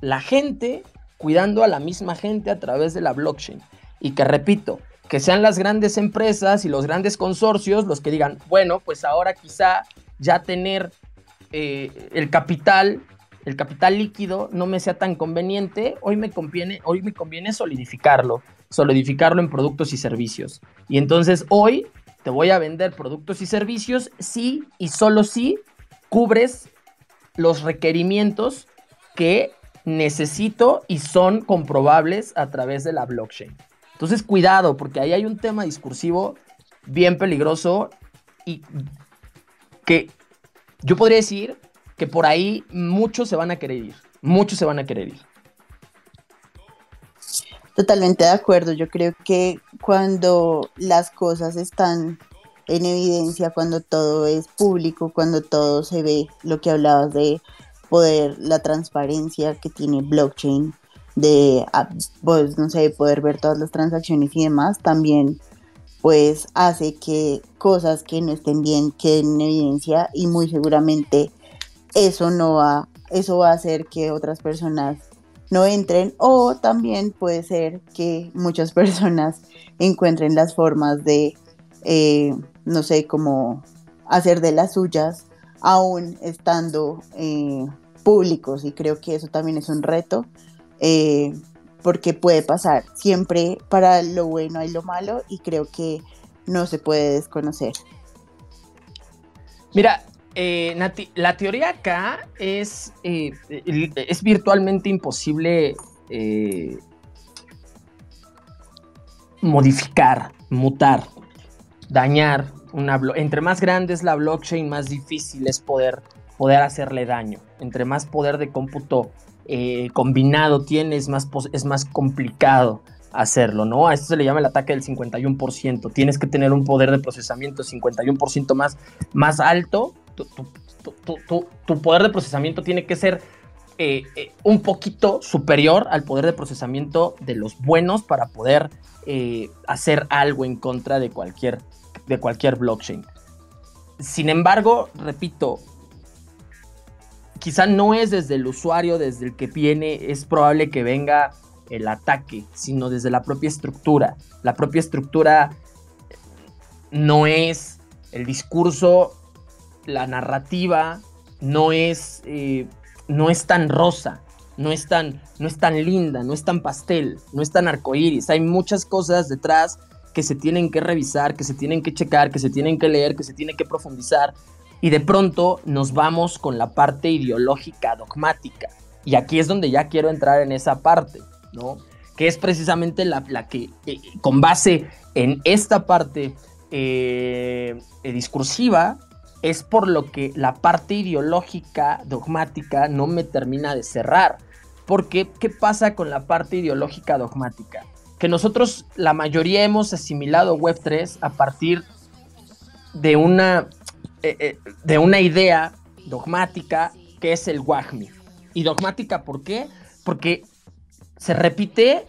la gente, cuidando a la misma gente a través de la blockchain. Y que repito, que sean las grandes empresas y los grandes consorcios los que digan, bueno, pues ahora quizá ya tener eh, el capital, el capital líquido no me sea tan conveniente, hoy me conviene, hoy me conviene solidificarlo, solidificarlo en productos y servicios. Y entonces hoy te voy a vender productos y servicios si y solo si cubres los requerimientos que necesito y son comprobables a través de la blockchain. Entonces, cuidado, porque ahí hay un tema discursivo bien peligroso y que yo podría decir que por ahí muchos se van a querer ir, muchos se van a querer ir. Totalmente de acuerdo. Yo creo que cuando las cosas están en evidencia, cuando todo es público, cuando todo se ve, lo que hablabas de poder, la transparencia que tiene blockchain, de, ah, pues, no sé, poder ver todas las transacciones y demás, también pues hace que cosas que no estén bien queden en evidencia y muy seguramente eso no va, eso va a hacer que otras personas no entren o también puede ser que muchas personas encuentren las formas de, eh, no sé, como hacer de las suyas aún estando eh, públicos y creo que eso también es un reto eh, porque puede pasar siempre para lo bueno hay lo malo y creo que no se puede desconocer. Mira, eh, Nati, la teoría acá es, eh, es virtualmente imposible eh, modificar, mutar, dañar una Entre más grande es la blockchain, más difícil es poder, poder hacerle daño. Entre más poder de cómputo combinado tienes, más, es más complicado hacerlo, ¿no? A esto se le llama el ataque del 51%. Tienes que tener un poder de procesamiento 51% más, más alto tu, poder de procesamiento tiene que ser eh, eh, un poquito superior al poder de procesamiento de los buenos para poder eh, hacer algo en contra de cualquier, de cualquier blockchain. Sin embargo, repito, quizá no es desde el usuario, desde el que viene, es probable que venga el ataque, sino desde la propia estructura. La propia estructura no es el discurso la narrativa no es, eh, no es tan rosa, no es tan, no es tan linda, no es tan pastel, no es tan arcoíris. Hay muchas cosas detrás que se tienen que revisar, que se tienen que checar, que se tienen que leer, que se tienen que profundizar. Y de pronto nos vamos con la parte ideológica, dogmática. Y aquí es donde ya quiero entrar en esa parte, ¿no? Que es precisamente la, la que, eh, con base en esta parte eh, discursiva, es por lo que la parte ideológica, dogmática, no me termina de cerrar. Porque, ¿qué pasa con la parte ideológica dogmática? Que nosotros, la mayoría, hemos asimilado Web3 a partir de una, eh, eh, de una idea dogmática que es el WAGMI. ¿Y dogmática por qué? Porque se repite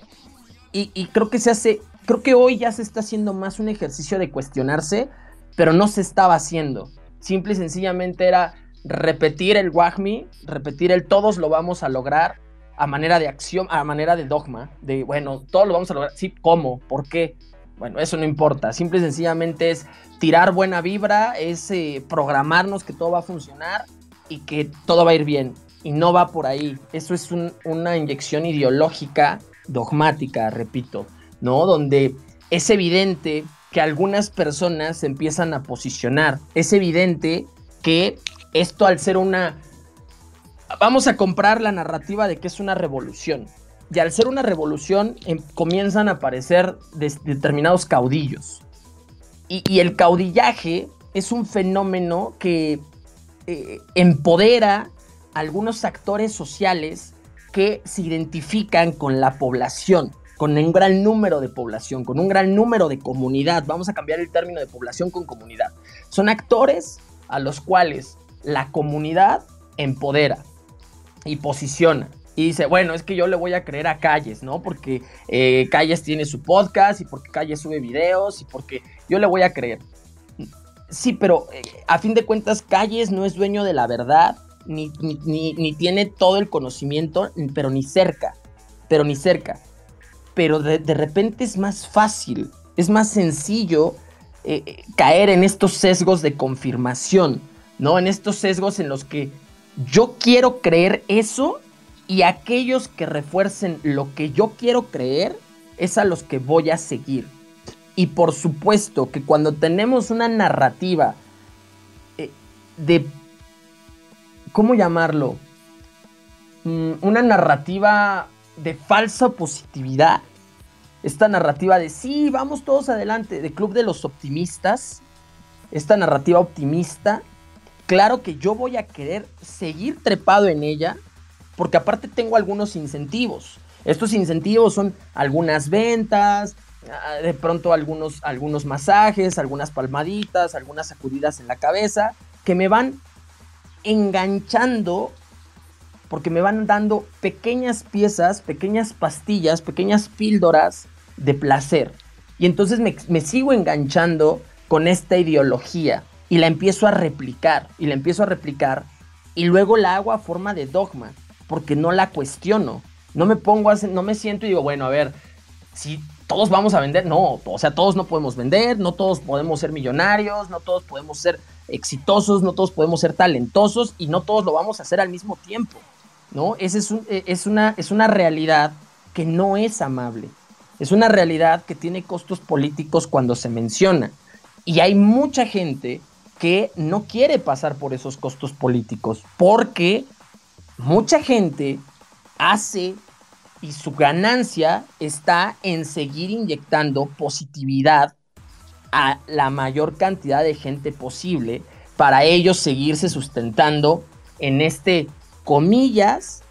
y, y creo que se hace, creo que hoy ya se está haciendo más un ejercicio de cuestionarse, pero no se estaba haciendo simple y sencillamente era repetir el WAGMI, repetir el todos lo vamos a lograr a manera de acción, a manera de dogma, de bueno, todos lo vamos a lograr. Sí, ¿cómo? ¿Por qué? Bueno, eso no importa. Simple y sencillamente es tirar buena vibra, es eh, programarnos que todo va a funcionar y que todo va a ir bien. Y no va por ahí. Eso es una inyección ideológica, dogmática, repito, ¿no? Donde es evidente que algunas personas se empiezan a posicionar. Es evidente que esto al ser una... Vamos a comprar la narrativa de que es una revolución. Y al ser una revolución em, comienzan a aparecer determinados caudillos. Y, el caudillaje es un fenómeno que eh, empodera a algunos actores sociales que se identifican con la población con un gran número de población, con un gran número de comunidad. Vamos a cambiar el término de población con comunidad. Son actores a los cuales la comunidad empodera y posiciona. Y dice, bueno, es que yo le voy a creer a Calles, ¿no? Porque eh, Calles tiene su podcast y porque Calles sube videos y porque yo le voy a creer. Sí, pero eh, a fin de cuentas Calles no es dueño de la verdad, ni, ni tiene todo el conocimiento, pero ni cerca, pero ni cerca pero de, repente es más fácil, es más sencillo eh, eh, caer en estos sesgos de confirmación, ¿no? En estos sesgos en los que yo quiero creer eso y aquellos que refuercen lo que yo quiero creer es a los que voy a seguir. Y por supuesto que cuando tenemos una narrativa eh, de, ¿cómo llamarlo? Mm, una narrativa de falsa positividad. Esta narrativa de sí, vamos todos adelante, de Club de los Optimistas. Esta narrativa optimista. Claro que yo voy a querer seguir trepado en ella, porque aparte tengo algunos incentivos. Estos incentivos son algunas ventas, ah, de pronto algunos, algunos masajes, algunas palmaditas, algunas sacudidas en la cabeza, que me van enganchando porque me van dando pequeñas piezas, pequeñas pastillas, pequeñas píldoras de placer. Y entonces me, me, sigo enganchando con esta ideología y la empiezo a replicar, y la empiezo a replicar, y luego la hago a forma de dogma, porque no la cuestiono. No me pongo a, no me siento y digo, bueno, a ver, si todos vamos a vender, no, o sea, todos no podemos vender, no todos podemos ser millonarios, no todos podemos ser exitosos, no todos podemos ser talentosos y no todos lo vamos a hacer al mismo tiempo, ¿no? Es, eh, es, una, es una realidad que no es amable, es una realidad que tiene costos políticos cuando se menciona y hay mucha gente que no quiere pasar por esos costos políticos porque mucha gente hace y su ganancia está en seguir inyectando positividad a la mayor cantidad de gente posible para ellos seguirse sustentando en este, comillas,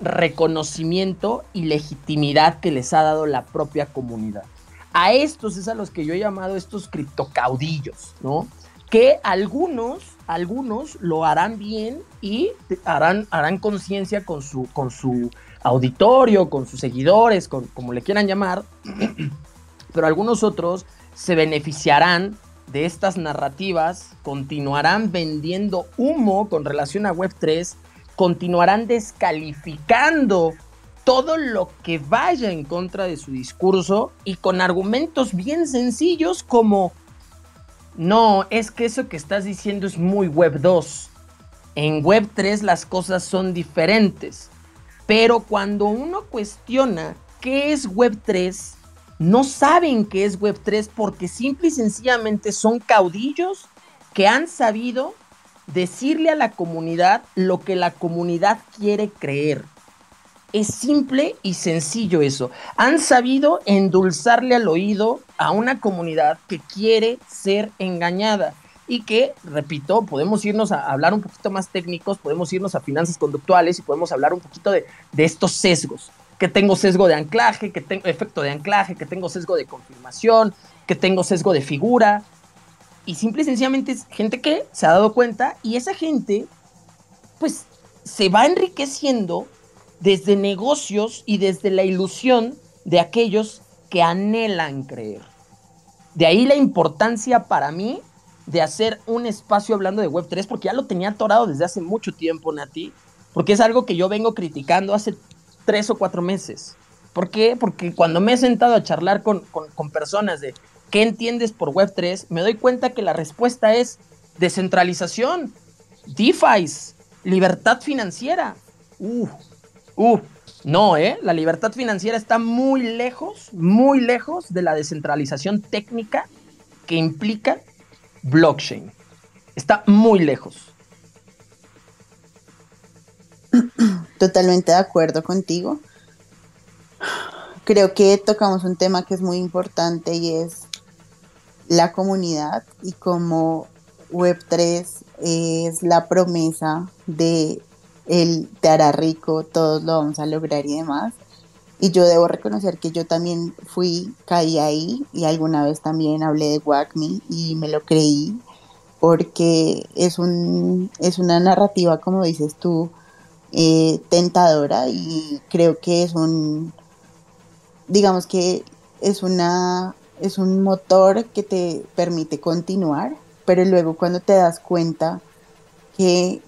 reconocimiento y legitimidad que les ha dado la propia comunidad. A estos es a los que yo he llamado estos criptocaudillos, ¿no? Que algunos, algunos lo harán bien y harán, harán conciencia con su, con su auditorio, con sus seguidores, con, como le quieran llamar, pero algunos otros se beneficiarán de estas narrativas, continuarán vendiendo humo con relación a Web3, continuarán descalificando todo lo que vaya en contra de su discurso y con argumentos bien sencillos como, no, es que eso que estás diciendo es muy Web 2. En Web 3 las cosas son diferentes. Pero cuando uno cuestiona qué es Web 3, no saben qué es Web3 porque simple y sencillamente son caudillos que han sabido decirle a la comunidad lo que la comunidad quiere creer. Es simple y sencillo eso. Han sabido endulzarle al oído a una comunidad que quiere ser engañada y que, repito, podemos irnos a hablar un poquito más técnicos, podemos irnos a finanzas conductuales y podemos hablar un poquito de, de estos sesgos que tengo sesgo de anclaje, que tengo efecto de anclaje, que tengo sesgo de confirmación, que tengo sesgo de figura. Y simple y sencillamente es gente que se ha dado cuenta y esa gente pues se va enriqueciendo desde negocios y desde la ilusión de aquellos que anhelan creer. De ahí la importancia para mí de hacer un espacio hablando de Web3, porque ya lo tenía atorado desde hace mucho tiempo, Nati, porque es algo que yo vengo criticando hace tres o cuatro meses. ¿Por qué? Porque cuando me he sentado a charlar con, personas de qué entiendes por Web3, me doy cuenta que la respuesta es descentralización, DeFi, libertad financiera. Uh, uh, no, ¿eh? La libertad financiera está muy lejos, muy lejos de la descentralización técnica que implica blockchain. Está muy lejos. Totalmente de acuerdo contigo. Creo que tocamos un tema que es muy importante y es la comunidad y como Web3 es la promesa de el te hará rico, todos lo vamos a lograr y demás. Y yo debo reconocer que yo también fui, caí ahí y alguna vez también hablé de WACME y me lo creí porque es, un, es una narrativa, como dices tú, eh, tentadora y creo que es un, digamos que es una, es un motor que te permite continuar, pero luego cuando te das cuenta que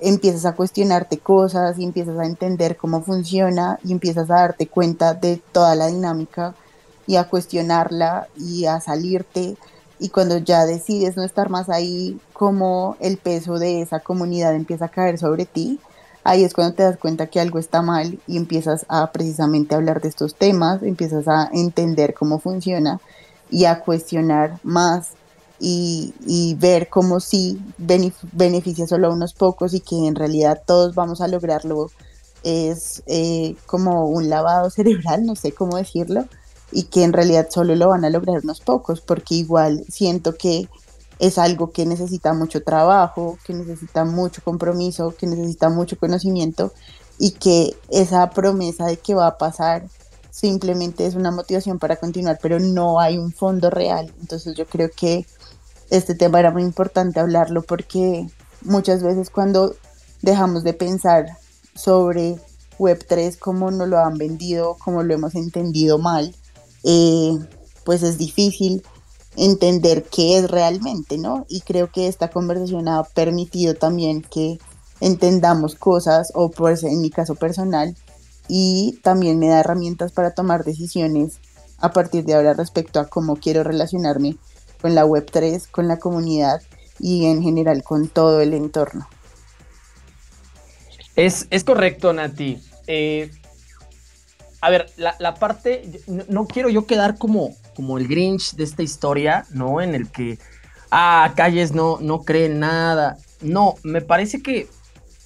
empiezas a cuestionarte cosas y empiezas a entender cómo funciona y empiezas a darte cuenta de toda la dinámica y a cuestionarla y a salirte y cuando ya decides no estar más ahí, como el peso de esa comunidad empieza a caer sobre ti, ahí es cuando te das cuenta que algo está mal y empiezas a precisamente hablar de estos temas, empiezas a entender cómo funciona y a cuestionar más y, ver cómo sí beneficia solo a unos pocos y que en realidad todos vamos a lograrlo es eh, como un lavado cerebral, no sé cómo decirlo, y que en realidad solo lo van a lograr unos pocos, porque igual siento que es algo que necesita mucho trabajo, que necesita mucho compromiso, que necesita mucho conocimiento y que esa promesa de que va a pasar simplemente es una motivación para continuar, pero no hay un fondo real. Entonces yo creo que este tema era muy importante hablarlo porque muchas veces cuando dejamos de pensar sobre Web3 como nos lo han vendido, como lo hemos entendido mal, eh, pues es difícil entender qué es realmente, ¿no? Y creo que esta conversación ha permitido también que entendamos cosas, o pues en mi caso personal, y también me da herramientas para tomar decisiones a partir de ahora respecto a cómo quiero relacionarme con la Web3, con la comunidad y en general con todo el entorno. Es, correcto, Nati. Eh, a ver, la, parte, no, quiero yo quedar como, como el Grinch de esta historia, ¿no? En el que, ah, Calles no, no cree nada. No, me parece que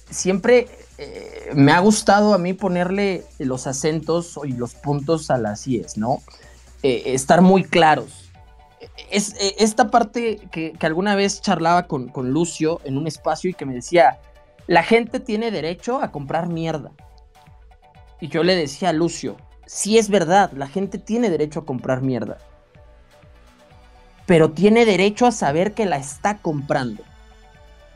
siempre eh, me ha gustado a mí ponerle los acentos y los puntos a las IES, ¿no? Eh, estar muy claros es eh, esta parte que, alguna vez charlaba con, Lucio en un espacio y que me decía, la gente tiene derecho a comprar mierda. Y yo le decía a Lucio, sí es verdad, la gente tiene derecho a comprar mierda. Pero tiene derecho a saber que la está comprando.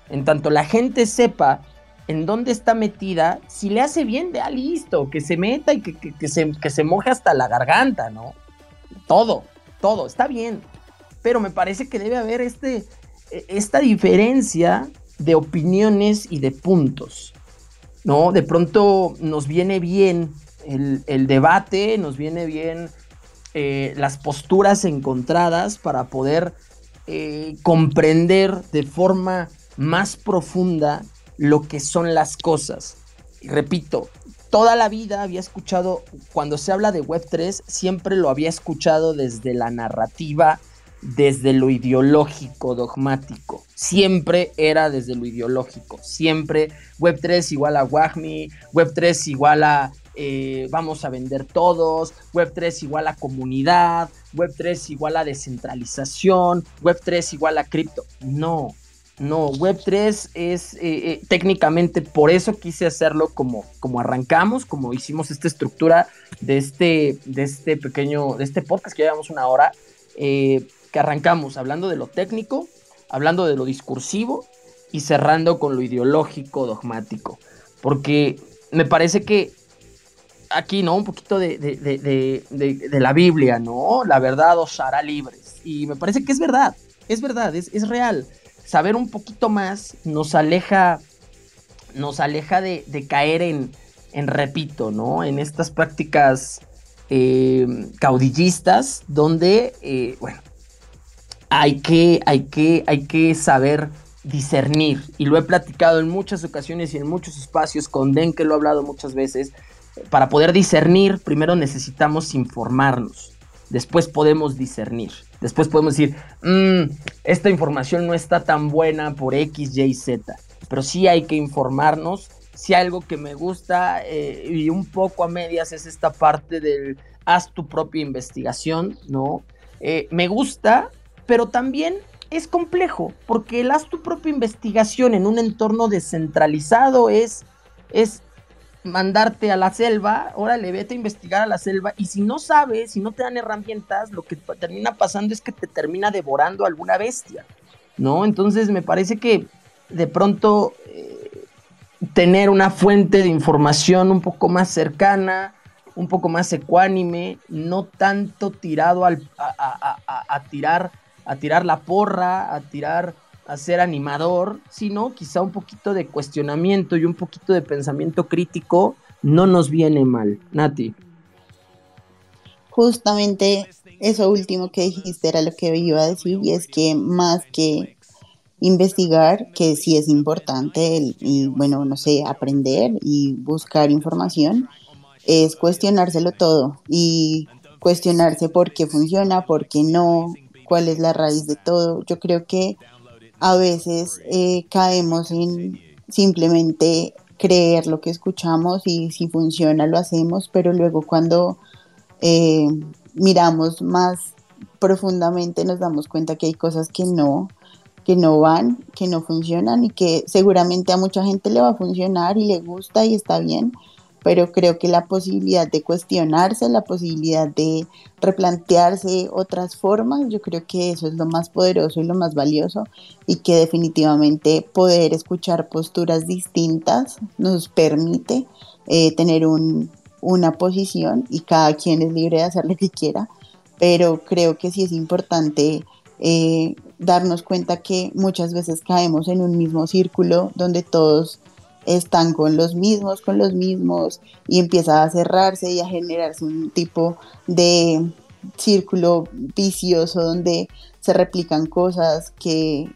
En tanto la gente sepa en dónde está metida, si le hace bien, ah, listo, que se meta y que, se, que se moje hasta la garganta, ¿no? Todo, todo, está bien pero me parece que debe haber este, e, esta diferencia de opiniones y de puntos. ¿no? De pronto nos viene bien el, debate, nos viene bien eh, las posturas encontradas para poder eh, comprender de forma más profunda lo que son las cosas. Repito, toda la vida había escuchado, cuando se habla de Web3, siempre lo había escuchado desde la narrativa desde lo ideológico dogmático. Siempre era desde lo ideológico. Siempre Web3 igual a WAGMI, Web3 igual a eh, vamos a vender todos, Web3 igual a comunidad, Web3 igual a descentralización, Web3 igual a cripto. No, no, Web3 es eh, eh, técnicamente por eso quise hacerlo como, como arrancamos, como hicimos esta estructura de este, de este pequeño, de este podcast que llevamos una hora que arrancamos hablando de lo técnico, hablando de lo discursivo y cerrando con lo ideológico, dogmático. Porque me parece que aquí, ¿no? Un poquito de, de, la Biblia, ¿no? La verdad os hará libres. Y me parece que es verdad, es verdad, es, es real. Saber un poquito más nos aleja, nos aleja de, caer en, repito, ¿no? En estas prácticas eh, caudillistas donde, eh, bueno, hay que, hay que, hay que saber discernir. Y lo he platicado en muchas ocasiones y en muchos espacios, con Den que lo he hablado muchas veces. Para poder discernir, primero necesitamos informarnos. Después podemos discernir. Después podemos decir, mm, esta información no está tan buena por X, Y, Z. Pero sí hay que informarnos. Si algo que me gusta eh, y un poco a medias es esta parte del haz tu propia investigación, ¿no? Eh, me gusta pero también es complejo, porque el haz tu propia investigación en un entorno descentralizado es, es mandarte a la selva, órale, vete a investigar a la selva, y si no sabes, si no te dan herramientas, lo que termina pasando es que te termina devorando alguna bestia, ¿no? Entonces me parece que de pronto eh, tener una fuente de información un poco más cercana, un poco más ecuánime, no tanto tirado al, a tirar a tirar la porra, a tirar, a ser animador, sino quizá un poquito de cuestionamiento y un poquito de pensamiento crítico no nos viene mal. Nati. Justamente eso último que dijiste era lo que iba a decir y es que más que investigar, que sí es importante, y bueno, no sé, aprender y buscar información, es cuestionárselo todo y cuestionarse por qué funciona, por qué no, cuál es la raíz de todo. Yo creo que a veces eh, caemos en simplemente creer lo que escuchamos y si funciona lo hacemos, pero luego cuando eh, miramos más profundamente nos damos cuenta que hay cosas que no, que no van, que no funcionan y que seguramente a mucha gente le va a funcionar y le gusta y está bien, pero creo que la posibilidad de cuestionarse, la posibilidad de replantearse otras formas, yo creo que eso es lo más poderoso y lo más valioso y que definitivamente poder escuchar posturas distintas nos permite eh, tener una posición y cada quien es libre de hacer lo que quiera, pero creo que sí es importante eh, darnos cuenta que muchas veces caemos en un mismo círculo donde todos están con los mismos, con los mismos, y empieza a cerrarse y a generarse un tipo de círculo vicioso donde se replican cosas que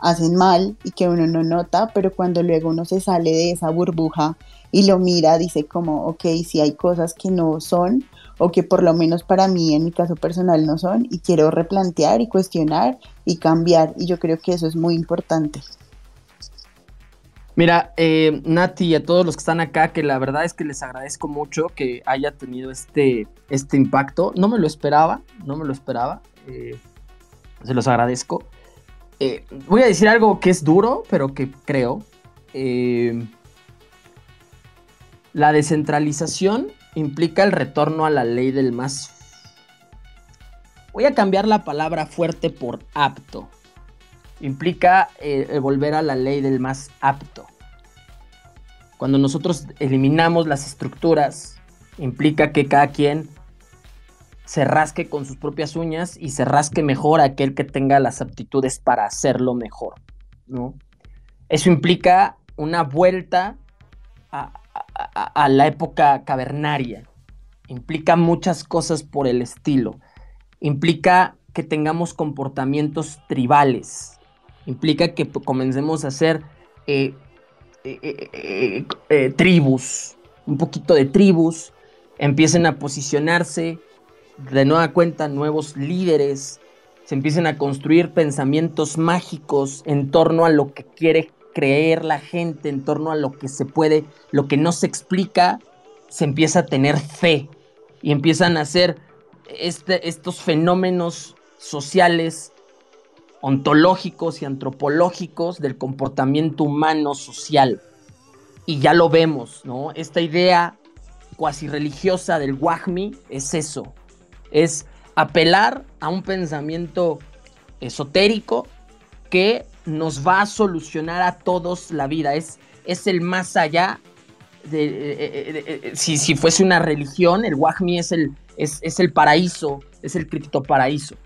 hacen mal y que uno no nota, pero cuando luego uno se sale de esa burbuja y lo mira, dice como, ok, si hay cosas que no son, o que por lo menos para mí en mi caso personal no son, y quiero replantear y cuestionar y cambiar, y yo creo que eso es muy importante. Mira, eh, Nati y a todos los que están acá, que la verdad es que les agradezco mucho que haya tenido este, este impacto. No me lo esperaba, no me lo esperaba. Eh, se los agradezco. Eh, voy a decir algo que es duro, pero que creo. la descentralización implica el retorno a la ley del más... Voy a cambiar la palabra fuerte por apto implica eh, volver a la ley del más apto. Cuando nosotros eliminamos las estructuras, implica que cada quien se rasque con sus propias uñas y se rasque mejor aquel que tenga las aptitudes para hacerlo mejor, ¿no? Eso implica una vuelta a la época cavernaria, implica muchas cosas por el estilo, implica que tengamos comportamientos tribales, implica que comencemos a hacer eh, eh, eh, tribus, un poquito de tribus, empiecen a posicionarse, de nueva cuenta nuevos líderes, se empiecen a construir pensamientos mágicos en torno a lo que quiere creer la gente, en torno a lo que se puede, lo que no se explica, se empieza a tener fe y empiezan a hacer este, estos fenómenos sociales ontológicos y antropológicos del comportamiento humano social. Y ya lo vemos, ¿no? Esta idea cuasi religiosa del Wahmi es eso, es apelar a un pensamiento esotérico que nos va a solucionar a todos la vida, es, es el más allá de, eh, eh, eh, si, si, fuese una religión, el Wahmi es el, es, es el paraíso, es el cripto paraíso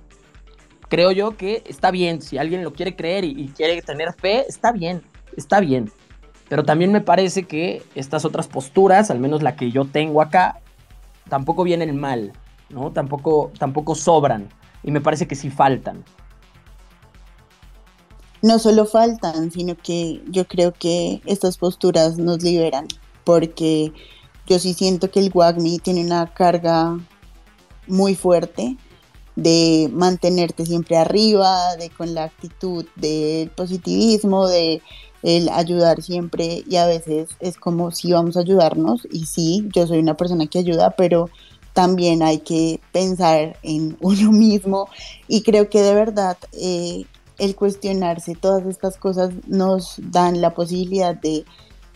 creo yo que está bien. Si alguien lo quiere creer y, quiere tener fe, está bien, está bien. Pero también me parece que estas otras posturas, al menos la que yo tengo acá, tampoco vienen mal, ¿no? Tampoco, tampoco sobran. Y me parece que sí faltan. No solo faltan, sino que yo creo que estas posturas nos liberan. Porque yo sí siento que el WAGMI tiene una carga muy fuerte de mantenerte siempre arriba, de con la actitud del positivismo, de el ayudar siempre y a veces es como si vamos a ayudarnos y sí, yo soy una persona que ayuda, pero también hay que pensar en uno mismo y creo que de verdad eh, el cuestionarse todas estas cosas nos dan la posibilidad de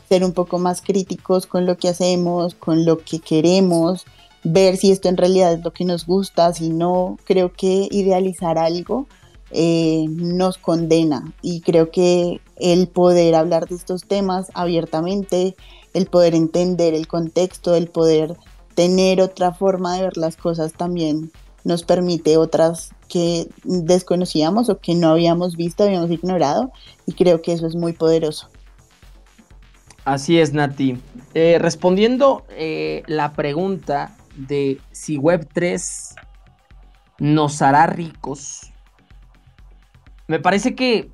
ser un poco más críticos con lo que hacemos, con lo que queremos, ver si esto en realidad es lo que nos gusta, si no, creo que idealizar algo eh, nos condena y creo que el poder hablar de estos temas abiertamente, el poder entender el contexto, el poder tener otra forma de ver las cosas también nos permite otras que desconocíamos o que no habíamos visto, habíamos ignorado y creo que eso es muy poderoso. Así es, Nati. Eh, respondiendo eh, la pregunta de si Web3 nos hará ricos, me parece que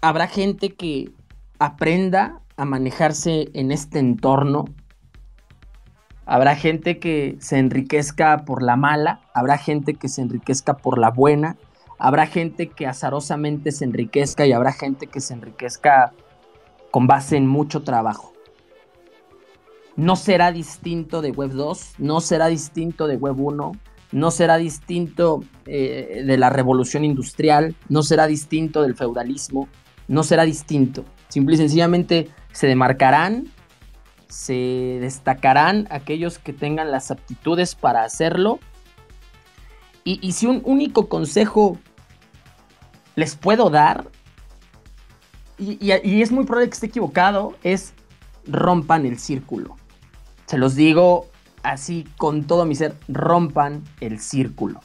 habrá gente que aprenda a manejarse en este entorno, habrá gente que se enriquezca por la mala, habrá gente que se enriquezca por la buena, habrá gente que azarosamente se enriquezca y habrá gente que se enriquezca con base en mucho trabajo. No será distinto de Web 2, no será distinto de Web 1, no será distinto eh, de la revolución industrial, no será distinto del feudalismo, no será distinto. Simple y sencillamente se demarcarán, se destacarán aquellos que tengan las aptitudes para hacerlo. Y, si un único consejo les puedo dar, y, y es muy probable que esté equivocado, es rompan el círculo. Se los digo así con todo mi ser, rompan el círculo.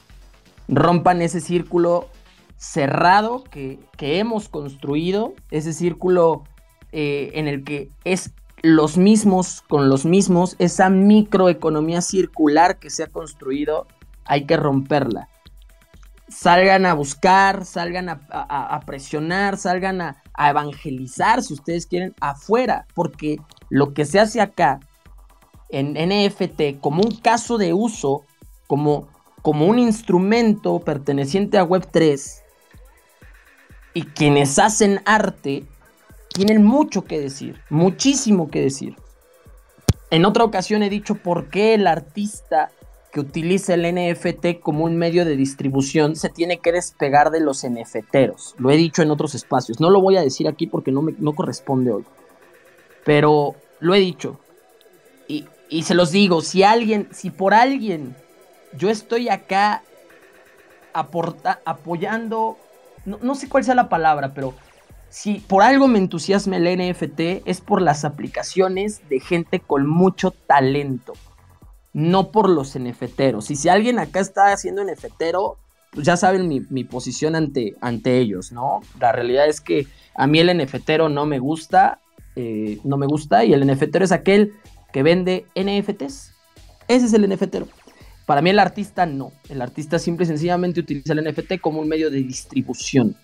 Rompan ese círculo cerrado que, hemos construido, ese círculo eh, en el que es los mismos con los mismos, esa microeconomía circular que se ha construido, hay que romperla. Salgan a buscar, salgan a, presionar, salgan a evangelizar, si ustedes quieren, afuera, porque lo que se hace acá en NFT como un caso de uso, como, como un instrumento perteneciente a Web3, y quienes hacen arte tienen mucho que decir, muchísimo que decir. En otra ocasión he dicho por qué el artista que utiliza el NFT como un medio de distribución se tiene que despegar de los NFTeros. Lo he dicho en otros espacios. No lo voy a decir aquí porque no me no corresponde hoy. Pero lo he dicho. Y, se los digo, si alguien, si por alguien yo estoy acá aporta, apoyando no, sé cuál sea la palabra, pero si por algo me entusiasma el NFT es por las aplicaciones de gente con mucho talento, no por los NFTeros. Y si alguien acá está haciendo NFTero, pues ya saben mi, posición ante, ante ellos, ¿no? La realidad es que a mí el NFTero no me gusta, eh, no me gusta, y el NFTero es aquel que vende NFTs. Ese es el NFTero. Para mí el artista no. El artista simple y sencillamente utiliza el NFT como un medio de distribución,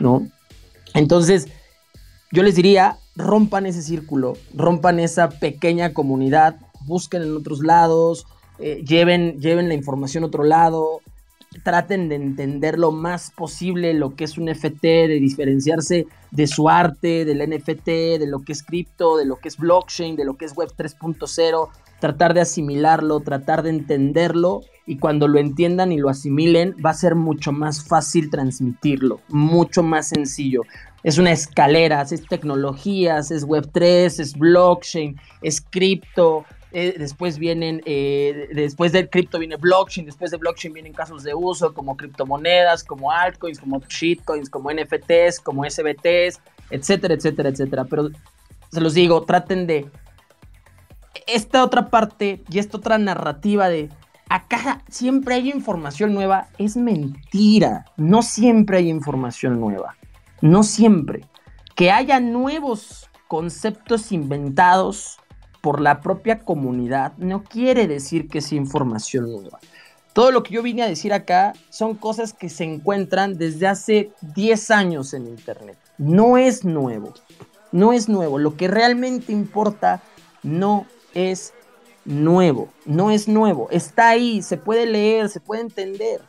¿no? Entonces, yo les diría, rompan ese círculo, rompan esa pequeña comunidad, busquen en otros lados, eh, lleven, lleven la información a otro lado, traten de entender lo más posible lo que es un NFT, de diferenciarse de su arte, del NFT, de lo que es cripto, de lo que es blockchain, de lo que es Web 3.0, tratar de asimilarlo, tratar de entenderlo y cuando lo entiendan y lo asimilen va a ser mucho más fácil transmitirlo, mucho más sencillo. Es una escalera, es tecnologías, es Web3, es blockchain, es cripto, eh, después vienen, eh, después del cripto viene blockchain, después de blockchain vienen casos de uso como criptomonedas, como altcoins, como shitcoins, como NFTs, como SBTs, etcétera, etcétera, etcétera. Pero se los digo, traten de esta otra parte y esta otra narrativa de acá siempre hay información nueva es mentira. No siempre hay información nueva. No siempre. Que haya nuevos conceptos inventados por la propia comunidad no quiere decir que sea información nueva. Todo lo que yo vine a decir acá son cosas que se encuentran desde hace 10 años en Internet. No es nuevo. No es nuevo. Lo que realmente importa no es nuevo, no es nuevo, está ahí, se puede leer, se puede entender.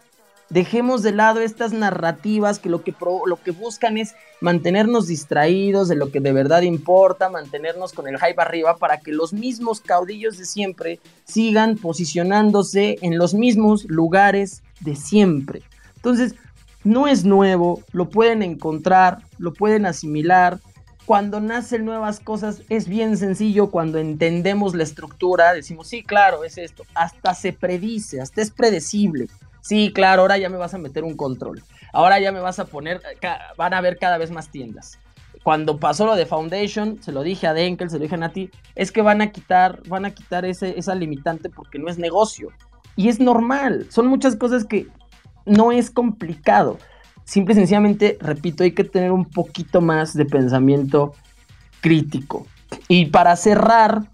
Dejemos de lado estas narrativas que lo que, lo que buscan es mantenernos distraídos de lo que de verdad importa, mantenernos con el hype arriba para que los mismos caudillos de siempre sigan posicionándose en los mismos lugares de siempre. Entonces, no es nuevo, lo pueden encontrar, lo pueden asimilar, cuando nacen nuevas cosas es bien sencillo, cuando entendemos la estructura, decimos, sí, claro, es esto, hasta se predice, hasta es predecible. Sí, claro, ahora ya me vas a meter un control. Ahora ya me vas a poner, van a haber cada vez más tiendas. Cuando pasó lo de Foundation, se lo dije a Denkel, se lo dije a Nati, es que van a quitar, van a quitar ese, esa limitante porque no es negocio. Y es normal, son muchas cosas que no es complicado. Simple y sencillamente, repito, hay que tener un poquito más de pensamiento crítico. Y para cerrar,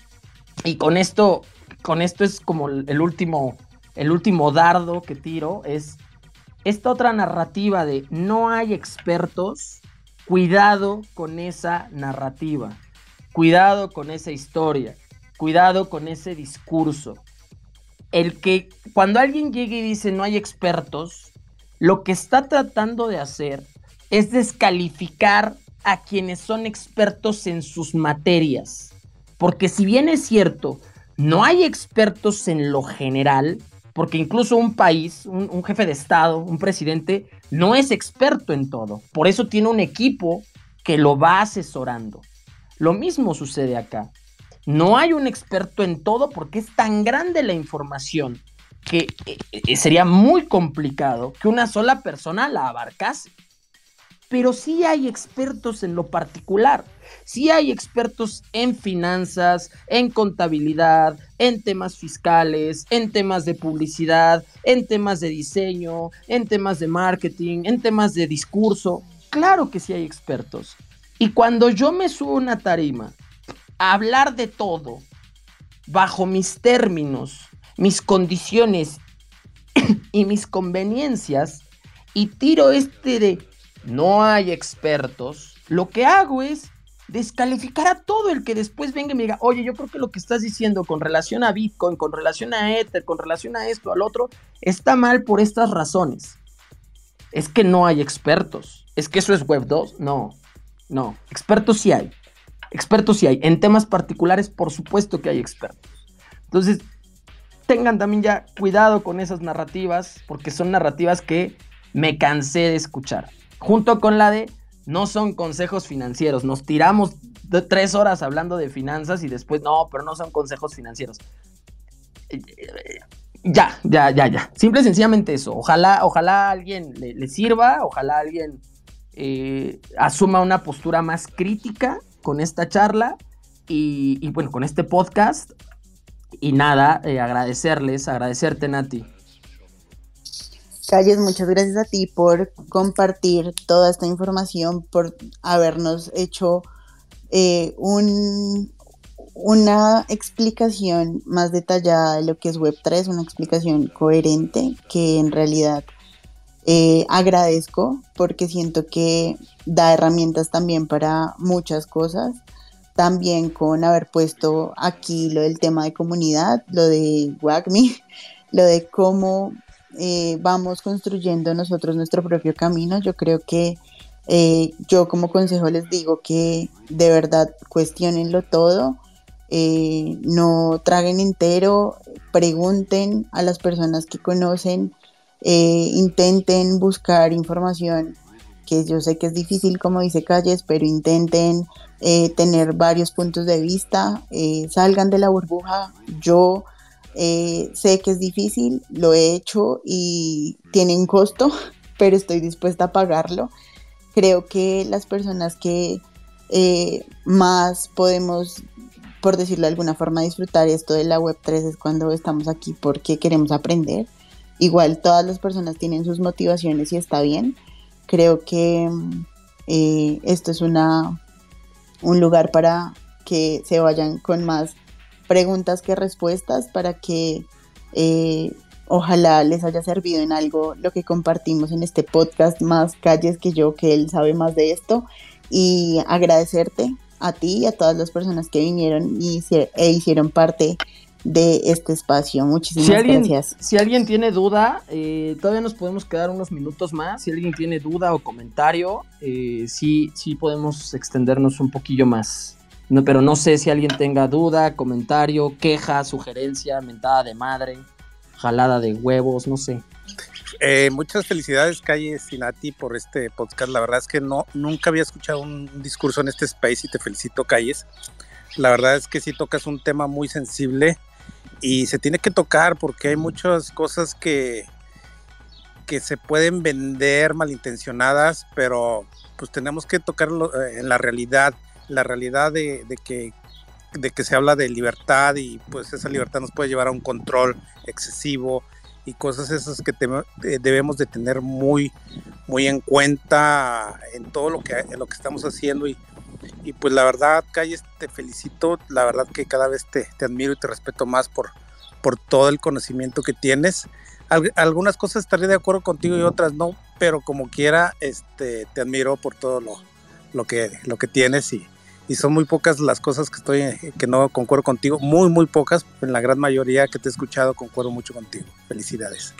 y con esto, con esto es como el último, el último dardo que tiro, es esta otra narrativa de no hay expertos, cuidado con esa narrativa, cuidado con esa historia. cuidado con ese discurso. El que cuando alguien llegue y dice no hay expertos, lo que está tratando de hacer es descalificar a quienes son expertos en sus materias. Porque si bien es cierto, no hay expertos en lo general, porque incluso un país, un, jefe de Estado, un presidente, no es experto en todo. Por eso tiene un equipo que lo va asesorando. Lo mismo sucede acá. No hay un experto en todo porque es tan grande la información que eh, sería muy complicado que una sola persona la abarcase. Pero sí hay expertos en lo particular. Sí hay expertos en finanzas, en contabilidad, en temas fiscales, en temas de publicidad, en temas de diseño, en temas de marketing, en temas de discurso. Claro que sí hay expertos. Y cuando yo me subo a una tarima a hablar de todo, bajo mis términos, mis condiciones y mis conveniencias, y tiro este de no hay expertos, lo que hago es descalificar a todo el que después venga y me diga, oye, yo creo que lo que estás diciendo con relación a Bitcoin, con relación a Ether, con relación a esto, al otro, está mal por estas razones. Es que no hay expertos. Es que eso es Web 2. No, no. Expertos sí hay. Expertos sí hay. En temas particulares, por supuesto que hay expertos. Entonces, tengan también ya cuidado con esas narrativas, porque son narrativas que me cansé de escuchar. Junto con la de no son consejos financieros. Nos tiramos tres horas hablando de finanzas y después, no, pero no son consejos financieros. Ya, ya, ya, ya. Simple y sencillamente eso. Ojalá, ojalá alguien le, sirva, ojalá alguien eh, asuma una postura más crítica con esta charla y, bueno, con este podcast. Y nada, eh, agradecerles, agradecerte, Nati. Calles, muchas gracias a ti por compartir toda esta información, por habernos hecho eh, un, una explicación más detallada de lo que es Web3, una explicación coherente que en realidad eh, agradezco porque siento que da herramientas también para muchas cosas. También con haber puesto aquí lo del tema de comunidad, lo de WAGMI, lo de cómo eh, vamos construyendo nosotros nuestro propio camino. Yo creo que eh, yo como consejo les digo que de verdad cuestionenlo todo, eh, no traguen entero, pregunten a las personas que conocen, intenten buscar información que yo sé que es difícil como dice Calles, pero intenten tener varios puntos de vista, salgan de la burbuja. Yo eh, sé que es difícil, lo he hecho y tiene un costo, pero estoy dispuesta a pagarlo. Creo que las personas que eh, más podemos, por decirlo de alguna forma, disfrutar esto de la Web3 es cuando estamos aquí porque queremos aprender. Igual todas las personas tienen sus motivaciones y está bien. Creo que eh, esto es una, un lugar para que se vayan con más preguntas que respuestas para que eh, ojalá les haya servido en algo lo que compartimos en este podcast, más calles que yo, que él sabe más de esto, y agradecerte a ti y a todas las personas que vinieron y e hicieron parte de este espacio. Muchísimas si alguien, gracias. Si alguien tiene duda, eh, todavía nos podemos quedar unos minutos más. Si alguien tiene duda o comentario, eh, sí, sí podemos extendernos un poquillo más. No, pero no sé si alguien tenga duda, comentario, queja, sugerencia, mentada de madre, jalada de huevos, no sé. Eh, muchas felicidades, Calle Sinati, por este podcast. La verdad es que no, nunca había escuchado un discurso en este space y te felicito, Calles. La verdad es que sí tocas un tema muy sensible y se tiene que tocar porque hay muchas cosas que, que se pueden vender malintencionadas, pero pues tenemos que tocarlo eh, en la realidad la realidad de, que, de que se habla de libertad y pues esa libertad nos puede llevar a un control excesivo y cosas esas que debemos de tener muy, muy en cuenta en todo lo que, en lo que estamos haciendo y, y pues la verdad, Calles, te felicito, la verdad que cada vez te, te admiro y te respeto más por, por todo el conocimiento que tienes. algunas cosas estaré de acuerdo contigo y otras no, pero como quiera, este, te admiro por todo lo, lo, que, lo que tienes y, y son muy pocas las cosas que estoy que no concuerdo contigo, muy muy pocas, en la gran mayoría que te he escuchado concuerdo mucho contigo. Felicidades.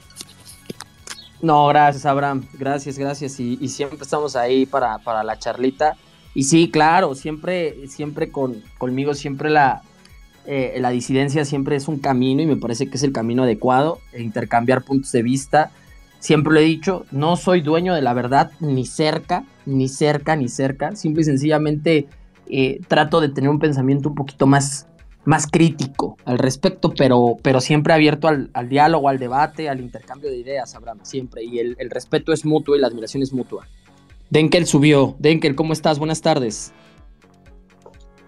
No, gracias Abraham, gracias, gracias y, siempre estamos ahí para, para, la charlita y sí, claro, siempre, siempre con, conmigo, siempre la, eh, la disidencia siempre es un camino y me parece que es el camino adecuado, e intercambiar puntos de vista. Siempre lo he dicho, no soy dueño de la verdad ni cerca, ni cerca, ni cerca. Simple y sencillamente eh, trato de tener un pensamiento un poquito más, más crítico al respecto, pero, pero siempre abierto al, diálogo, al debate, al intercambio de ideas, Abraham, siempre. Y el, respeto es mutuo y la admiración es mutua. Denkel subió. Denkel, ¿cómo estás? Buenas tardes.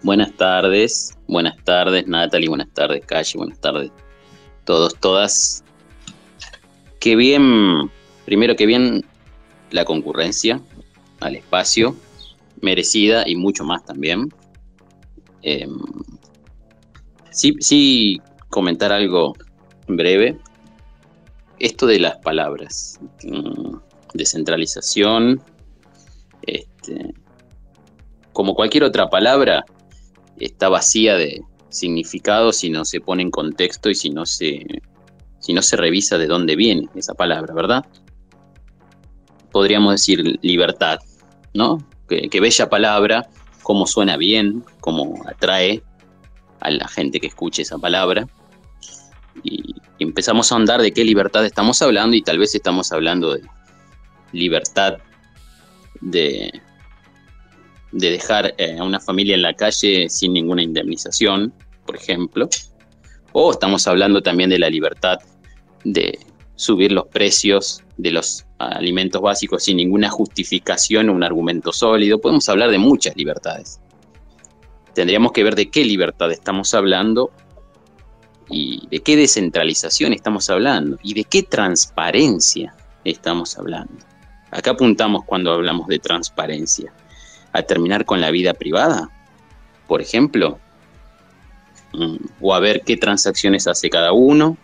Buenas tardes, buenas tardes Natalie, buenas tardes Calle, buenas tardes todos, todas. Qué bien, primero que bien la concurrencia al espacio, merecida y mucho más también. Em, sí, sí, comentar algo breve. Esto de las palabras, mm, descentralización, este, como cualquier otra palabra, está vacía de significado si no se pone en contexto y si no se, si no se revisa de dónde viene esa palabra, ¿verdad? Podríamos decir libertad, ¿no? Que, bella palabra, cómo suena bien, cómo atrae a la gente que escuche esa palabra. y empezamos a andar de qué libertad estamos hablando y tal vez estamos hablando de libertad de, de dejar eh, a una familia en la calle sin ninguna indemnización, por ejemplo. O estamos hablando también de la libertad de subir los precios de los alimentos básicos sin ninguna justificación o un argumento sólido. Podemos hablar de muchas libertades. Tendríamos que ver de qué libertad estamos hablando y de qué descentralización estamos hablando y de qué transparencia estamos hablando. Acá apuntamos cuando hablamos de transparencia. A terminar con la vida privada, por ejemplo, mm, o a ver qué transacciones hace cada uno,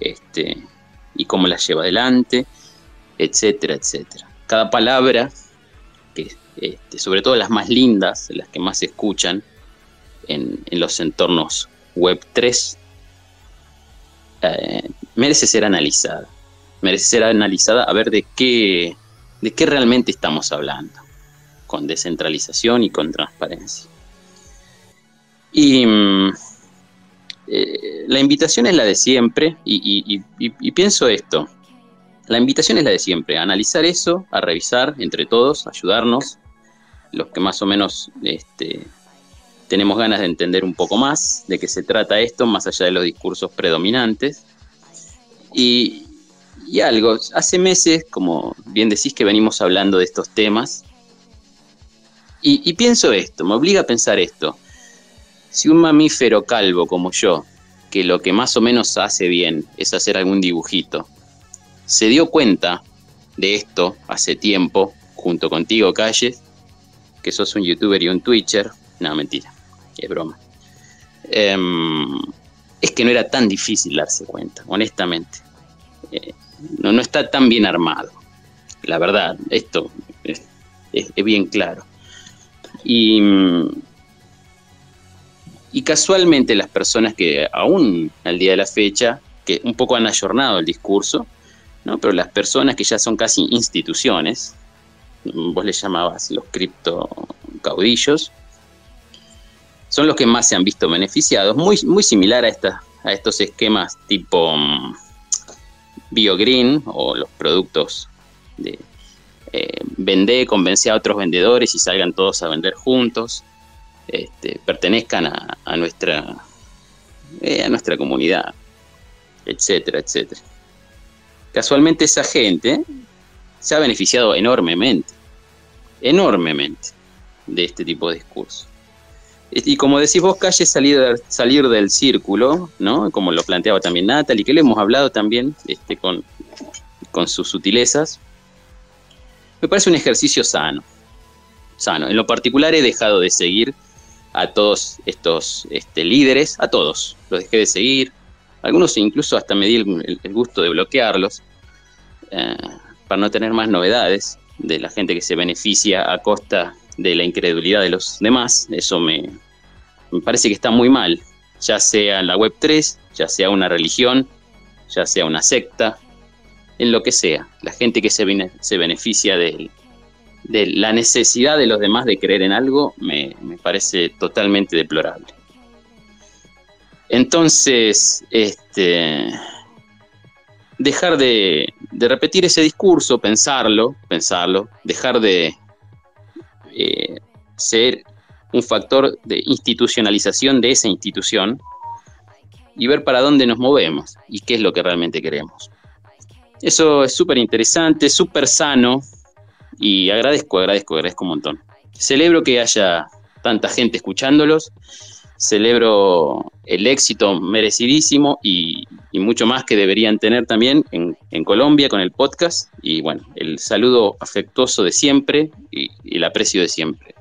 este, y cómo las lleva adelante, etcétera, etcétera. Cada palabra, que, este, sobre todo las más lindas, las que más se escuchan en, los entornos web 3, eh, merece ser analizada. Merece ser analizada a ver de qué, de qué realmente estamos hablando, con descentralización y con transparencia. Y mm, eh, la invitación es la de siempre, y, pienso esto, la invitación es la de siempre, analizar eso, a revisar entre todos, ayudarnos, los que más o menos este, tenemos ganas de entender un poco más de qué se trata esto, más allá de los discursos predominantes. Y, y algo. Hace meses, como bien decís, que venimos hablando de estos temas. Y, pienso esto, me obliga a pensar esto. Si un mamífero calvo como yo, que lo que más o menos hace bien es hacer algún dibujito, se dio cuenta de esto hace tiempo, junto contigo, Calles, que sos un youtuber y un twitcher, no, mentira, es broma. Em, es que no era tan difícil darse cuenta, honestamente. Eh, no, está tan bien armado. La verdad, esto es, bien claro. Y, y casualmente las personas que aún al día de la fecha, que un poco han ayornado el discurso, ¿no? pero las personas que ya son casi instituciones, vos les llamabas los cripto caudillos, son los que más se han visto beneficiados, muy, muy similar a, a estos esquemas tipo mm, BioGreen o los productos de eh, vender, convencer a otros vendedores y salgan todos a vender juntos, este, pertenezcan a, nuestra, eh, a nuestra comunidad, etcétera, etcétera. Casualmente esa gente se ha beneficiado enormemente, enormemente de este tipo de discurso. Y como decís vos, Calle, salir, salir del círculo, ¿no? Como lo planteaba también Natalie, que le hemos hablado también este, con, con sus sutilezas. Me parece un ejercicio sano. Sano. En lo particular he dejado de seguir a todos estos este, líderes, a todos. Los dejé de seguir. Algunos incluso hasta me di el, gusto de bloquearlos eh, para no tener más novedades de la gente que se beneficia a costa de la incredulidad de los demás. Eso me, parece que está muy mal, ya sea la Web 3, ya sea una religión, ya sea una secta, en lo que sea. La gente que se, se beneficia de, la necesidad de los demás de creer en algo me parece totalmente deplorable. Entonces, este, dejar de, repetir ese discurso, pensarlo, pensarlo, dejar de eh, ser un factor de institucionalización de esa institución y ver para dónde nos movemos y qué es lo que realmente queremos. Eso es súper interesante, súper sano y agradezco, agradezco, agradezco un montón. Celebro que haya tanta gente escuchándolos, celebro el éxito merecidísimo y, mucho más que deberían tener también en, Colombia con el podcast y bueno, el saludo afectuoso de siempre y el aprecio de siempre.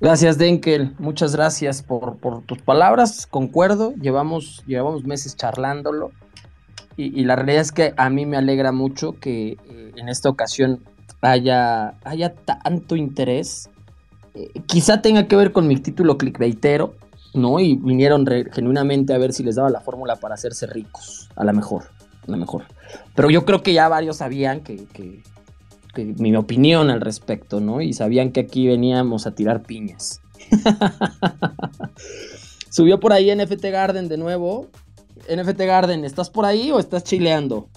Gracias, Denkel. Muchas gracias por, tus palabras. Concuerdo. Llevamos, llevamos meses charlándolo. Y, la realidad es que a mí me alegra mucho que eh, en esta ocasión haya, haya tanto interés. Eh, quizá tenga que ver con mi título clickbaitero, ¿no? Y vinieron genuinamente a ver si les daba la fórmula para hacerse ricos. A lo mejor, a lo mejor. Pero yo creo que ya varios sabían que, mi opinión al respecto, ¿no? Y sabían que aquí veníamos a tirar piñas. Subió por ahí NFT Garden de nuevo. NFT Garden, ¿estás por ahí o estás chileando?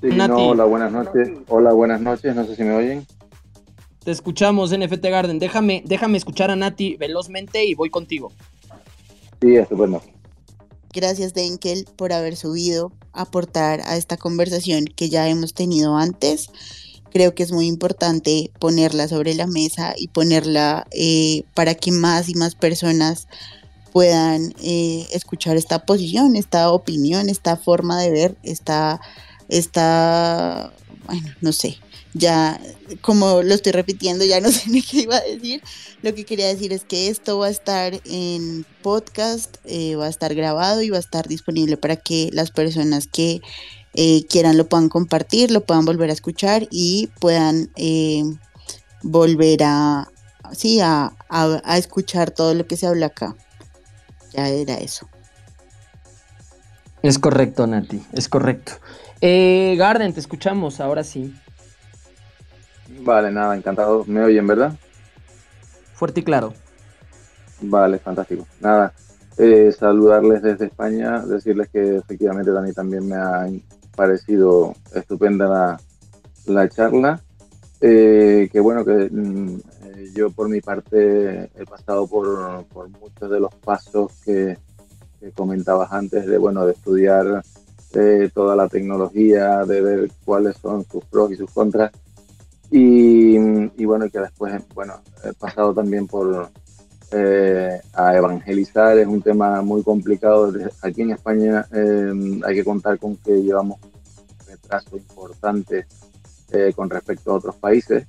Sí, no, hola, buenas noches. Hola, buenas noches, no sé si me oyen. Te escuchamos, NFT Garden. Déjame, déjame escuchar a Nati velozmente y voy contigo. Sí, estupendo. Gracias, Denkel, por haber subido, aportar a esta conversación que ya hemos tenido antes creo que es muy importante ponerla sobre la mesa y ponerla eh, para que más y más personas puedan eh, escuchar esta posición, esta opinión, esta forma de ver, esta, esta, bueno, no sé, ya como lo estoy repitiendo, ya no sé ni qué iba a decir. Lo que quería decir es que esto va a estar en podcast, eh, va a estar grabado y va a estar disponible para que las personas que eh, quieran lo puedan compartir, lo puedan volver a escuchar y puedan eh, volver a, sí, a, escuchar todo lo que se habla acá. Ya era eso. Es correcto, Nati, es correcto. Eh, Garden, te escuchamos, ahora sí. Vale, nada, encantado. ¿Me oyen, verdad? Fuerte y claro. Vale, fantástico. Nada, eh, saludarles desde España, decirles que efectivamente Dani también me ha parecido estupenda la, charla. Eh, que bueno, que mm, eh, yo por mi parte he pasado por, muchos de los pasos que, comentabas antes, de bueno, de estudiar eh, toda la tecnología, de ver cuáles son sus pros y sus contras. Y, y bueno, que después, bueno, he pasado también por, eh, evangelizar. Es un tema muy complicado. Aquí en España eh, hay que contar con que llevamos un retraso importante eh, con respecto a otros países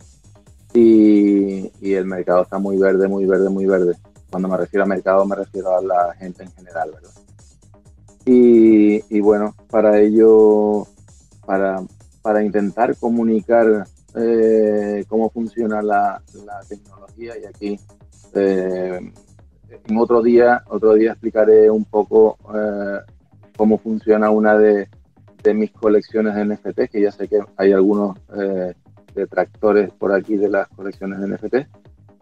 y, el mercado está muy verde, muy verde, muy verde. Cuando me refiero a mercado me refiero a la gente en general, ¿verdad? Y, bueno, para ello, para, para intentar comunicar cómo funciona la, la tecnología. Y aquí eh, en otro día, otro día explicaré un poco eh, cómo funciona una de, mis colecciones de NFT, que ya sé que hay algunos eh, detractores por aquí de las colecciones de NFT,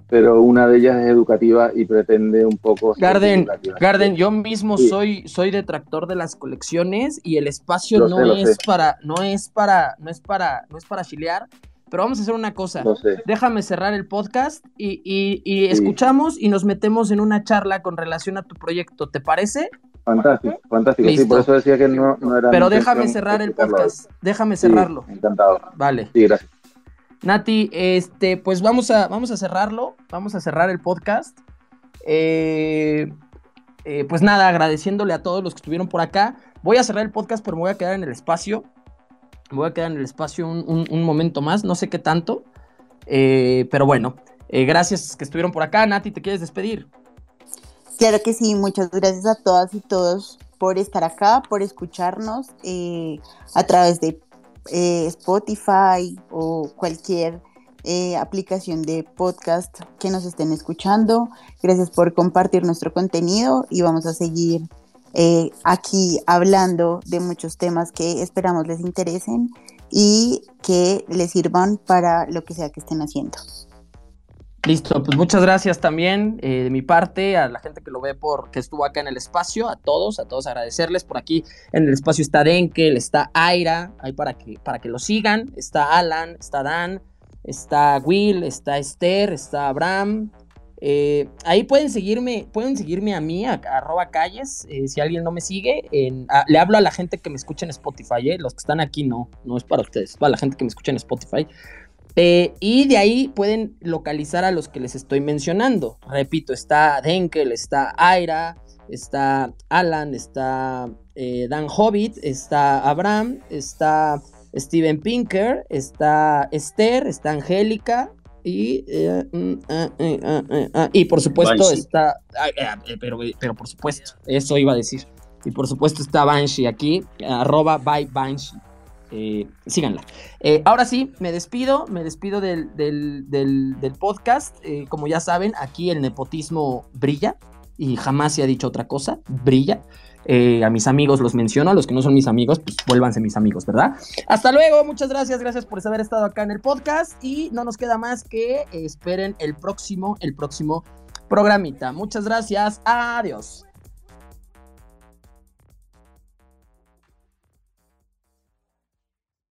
pero una de ellas es educativa y pretende un poco... Garden, Garden, yo mismo soy, soy detractor de las colecciones y el espacio no es para, no es para, no es para, no es para chilear, pero vamos a hacer una cosa. Déjame cerrar el podcast y, escuchamos y nos metemos en una charla con relación a tu proyecto. ¿Te parece? Fantástico, fantástico. Sí, por eso decía que no, era. Pero déjame cerrar el podcast. Déjame cerrarlo. encantado. Vale. Sí, gracias. Nati, este, pues vamos a, vamos a cerrarlo. Vamos a cerrar el podcast. Eh, eh, pues nada, agradeciéndole a todos los que estuvieron por acá. Voy a cerrar el podcast, pero me voy a quedar en el espacio. Voy a quedar en el espacio un, momento más, no sé qué tanto. Eh, pero bueno, eh, gracias que estuvieron por acá. Nati, ¿te quieres despedir? Claro que sí, muchas gracias a todas y todos por estar acá, por escucharnos eh, a través de Spotify o cualquier eh, aplicación de podcast que nos estén escuchando. Gracias por compartir nuestro contenido y vamos a seguir eh, aquí hablando de muchos temas que esperamos les interesen y que les sirvan para lo que sea que estén haciendo. Listo, pues muchas gracias también eh, de mi parte a la gente que lo ve por que estuvo acá en el espacio, a todos, a todos agradecerles. Por aquí en el espacio está Denkel, está Aira, ahí para que, para que lo sigan, está Alan, está Dan, está Will, está Esther, está Abraham. Eh, ahí pueden seguirme, pueden seguirme a mí, a, arroba calles, eh, si alguien no me sigue. le hablo a la gente que me escucha en Spotify, los que están aquí no, no es para ustedes, para la gente que me escucha en Spotify. Eh, y de ahí pueden localizar a los que les estoy mencionando. Repito, está Denkel, está Aira, está Alan, está eh, Dan Hobbit, está Abraham, está Steven Pinker, está Esther, está Angélica. Y, eh, mm, ah, ah, ah, y por supuesto está. pero, pero por supuesto, eso iba a decir. Y por supuesto está Banshee aquí, arroba by Banshee. Eh, síganla. Eh, ahora sí, me despido, me despido del, podcast. Eh, como ya saben, aquí el nepotismo brilla y jamás se ha dicho otra cosa, brilla. A mis amigos los menciono, a los que no son mis amigos, pues vuélvanse mis amigos, ¿verdad? Hasta luego, muchas gracias, gracias por haber estado acá en el podcast y no nos queda más que esperen el próximo, el próximo programita. Muchas gracias, adiós.